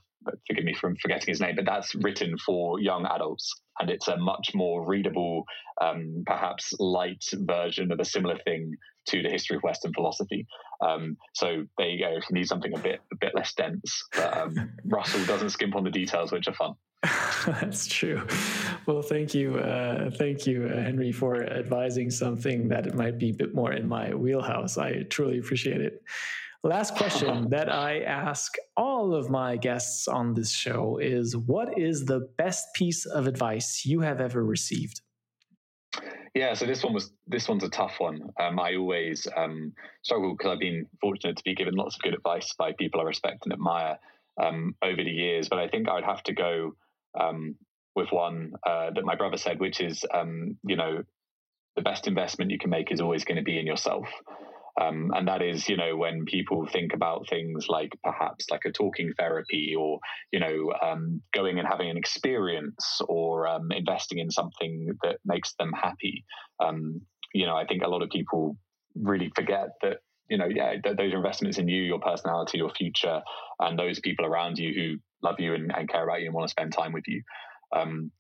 forgive me for forgetting his name, but that's written for young adults, and it's a much more readable, um, perhaps light version of a similar thing to the history of Western philosophy. Um, so there you go. If you need something a bit a bit less dense, but um, Russell doesn't skimp on the details, which are fun. That's true. Well, thank you, uh, thank you, uh, Henry, for advising something that might be a bit more in my wheelhouse. I truly appreciate it. Last question that I ask all of my guests on this show is: What is the best piece of advice you have ever received? Yeah, so this one was this one's a tough one. Um, I always um, struggle because I've been fortunate to be given lots of good advice by people I respect and admire um, over the years. But I think I'd have to go um, with one uh, that my brother said, which is, um, you know, the best investment you can make is always going to be in yourself. Um, and that is, you know, when people think about things like perhaps like a talking therapy or, you know, um, going and having an experience or um, investing in something that makes them happy. Um, you know, I think a lot of people really forget that, you know, yeah, th- those investments in you, your personality, your future, and those people around you who love you and, and care about you and want to spend time with you. Um,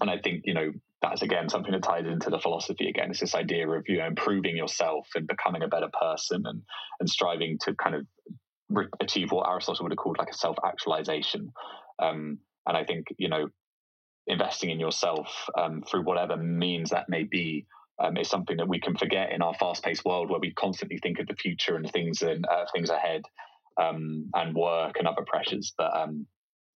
and I think, you know, that's again something that ties into the philosophy again. It's this idea of you know improving yourself and becoming a better person and and striving to kind of re- achieve what Aristotle would have called like a self actualization. Um, and I think you know investing in yourself um, through whatever means that may be um, is something that we can forget in our fast paced world where we constantly think of the future and things and uh, things ahead um, and work and other pressures. But um,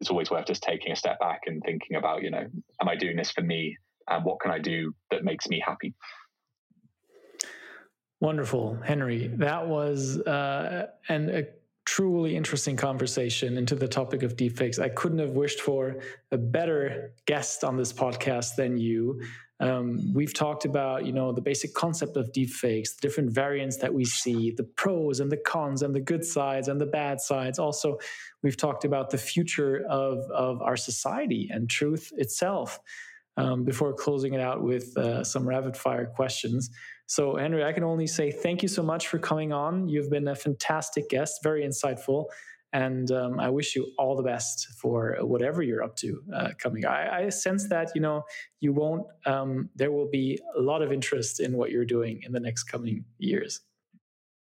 it's always worth just taking a step back and thinking about, you know, am I doing this for me? And what can I do that makes me happy? Wonderful, Henry. That was uh, an, a truly interesting conversation into the topic of deepfakes. I couldn't have wished for a better guest on this podcast than you. Um, we've talked about, you know, the basic concept of deepfakes, the different variants that we see, the pros and the cons, and the good sides and the bad sides. Also, we've talked about the future of of our society and truth itself um, before closing it out with uh, some rapid fire questions. So, Henry, I can only say thank you so much for coming on. You've been a fantastic guest, very insightful. And um, I wish you all the best for whatever you're up to uh, coming. I, I, sense that you know you won't. Um, there will be a lot of interest in what you're doing in the next coming years.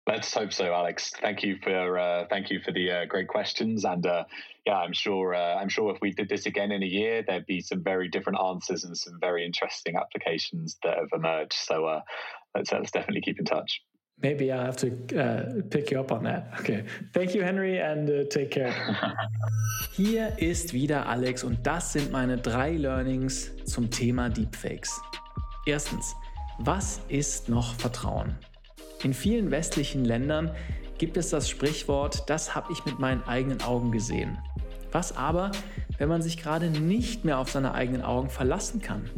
Let's hope so, Alex. Thank you for uh, thank you for the uh, great questions, and uh, yeah, I'm sure uh, I'm sure if we did this again in a year, there'd be some very different answers and some very interesting applications that have emerged. So uh, let's let's definitely keep in touch. Maybe I'll have to uh, pick you up on that. Okay, thank you, Henry, and take care. Hier ist wieder Alex und das sind meine drei Learnings zum Thema Deepfakes. Erstens, was ist noch Vertrauen? In vielen westlichen Ländern gibt es das Sprichwort, das habe ich mit meinen eigenen Augen gesehen. Was aber, wenn man sich gerade nicht mehr auf seine eigenen Augen verlassen kann?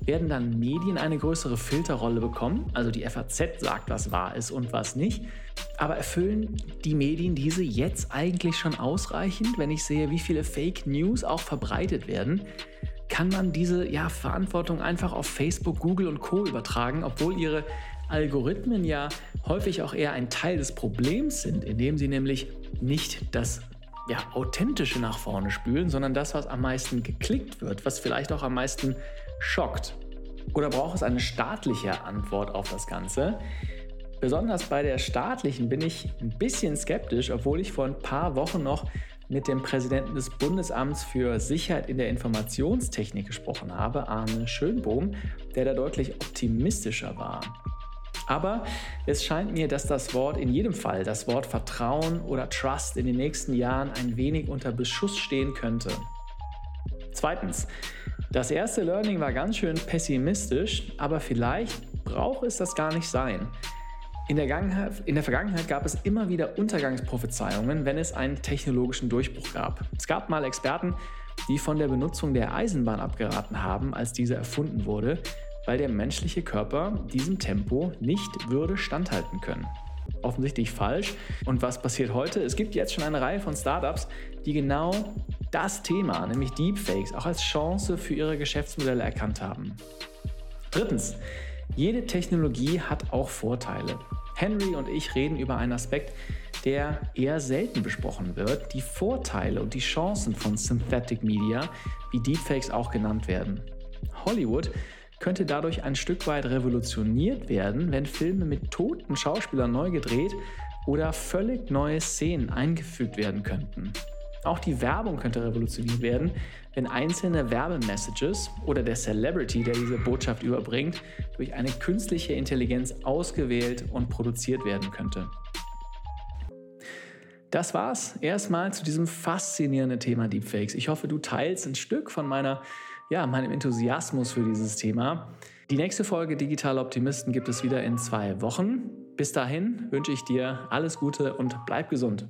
Werden dann Medien eine größere Filterrolle bekommen? Also die FAZ sagt, was wahr ist und was nicht. Aber erfüllen die Medien diese jetzt eigentlich schon ausreichend, wenn ich sehe, wie viele Fake News auch verbreitet werden? Kann man diese ja, Verantwortung einfach auf Facebook, Google und Co übertragen, obwohl ihre Algorithmen ja häufig auch eher ein Teil des Problems sind, indem sie nämlich nicht das ja, authentische nach vorne spülen, sondern das, was am meisten geklickt wird, was vielleicht auch am meisten schockt. Oder braucht es eine staatliche Antwort auf das Ganze? Besonders bei der staatlichen bin ich ein bisschen skeptisch, obwohl ich vor ein paar Wochen noch mit dem Präsidenten des Bundesamts für Sicherheit in der Informationstechnik gesprochen habe, Arne Schönbohm, der da deutlich optimistischer war. Aber es scheint mir, dass das Wort in jedem Fall, das Wort Vertrauen oder Trust in den nächsten Jahren ein wenig unter Beschuss stehen könnte. Zweitens, das erste Learning war ganz schön pessimistisch, aber vielleicht braucht es das gar nicht sein. In der, in der, Vergangenheit gab es immer wieder Untergangsprophezeiungen, wenn es einen technologischen Durchbruch gab. Es gab mal Experten, die von der Benutzung der Eisenbahn abgeraten haben, als diese erfunden wurde, weil der menschliche Körper diesem Tempo nicht würde standhalten können. Offensichtlich falsch. Und was passiert heute? Es gibt jetzt schon eine Reihe von Startups, die genau das Thema, nämlich Deepfakes, auch als Chance für ihre Geschäftsmodelle erkannt haben. Drittens, jede Technologie hat auch Vorteile. Henry und ich reden über einen Aspekt, der eher selten besprochen wird, die Vorteile und die Chancen von Synthetic Media, wie Deepfakes auch genannt werden. Hollywood könnte dadurch ein Stück weit revolutioniert werden, wenn Filme mit toten Schauspielern neu gedreht oder völlig neue Szenen eingefügt werden könnten. Auch die Werbung könnte revolutioniert werden, wenn einzelne Werbemessages oder der Celebrity, der diese Botschaft überbringt, durch eine künstliche Intelligenz ausgewählt und produziert werden könnte. Das war's erstmal zu diesem faszinierenden Thema Deepfakes. Ich hoffe, du teilst ein Stück von meiner, ja, meinem Enthusiasmus für dieses Thema. Die nächste Folge Digitale Optimisten gibt es wieder in zwei Wochen. Bis dahin wünsche ich dir alles Gute und bleib gesund.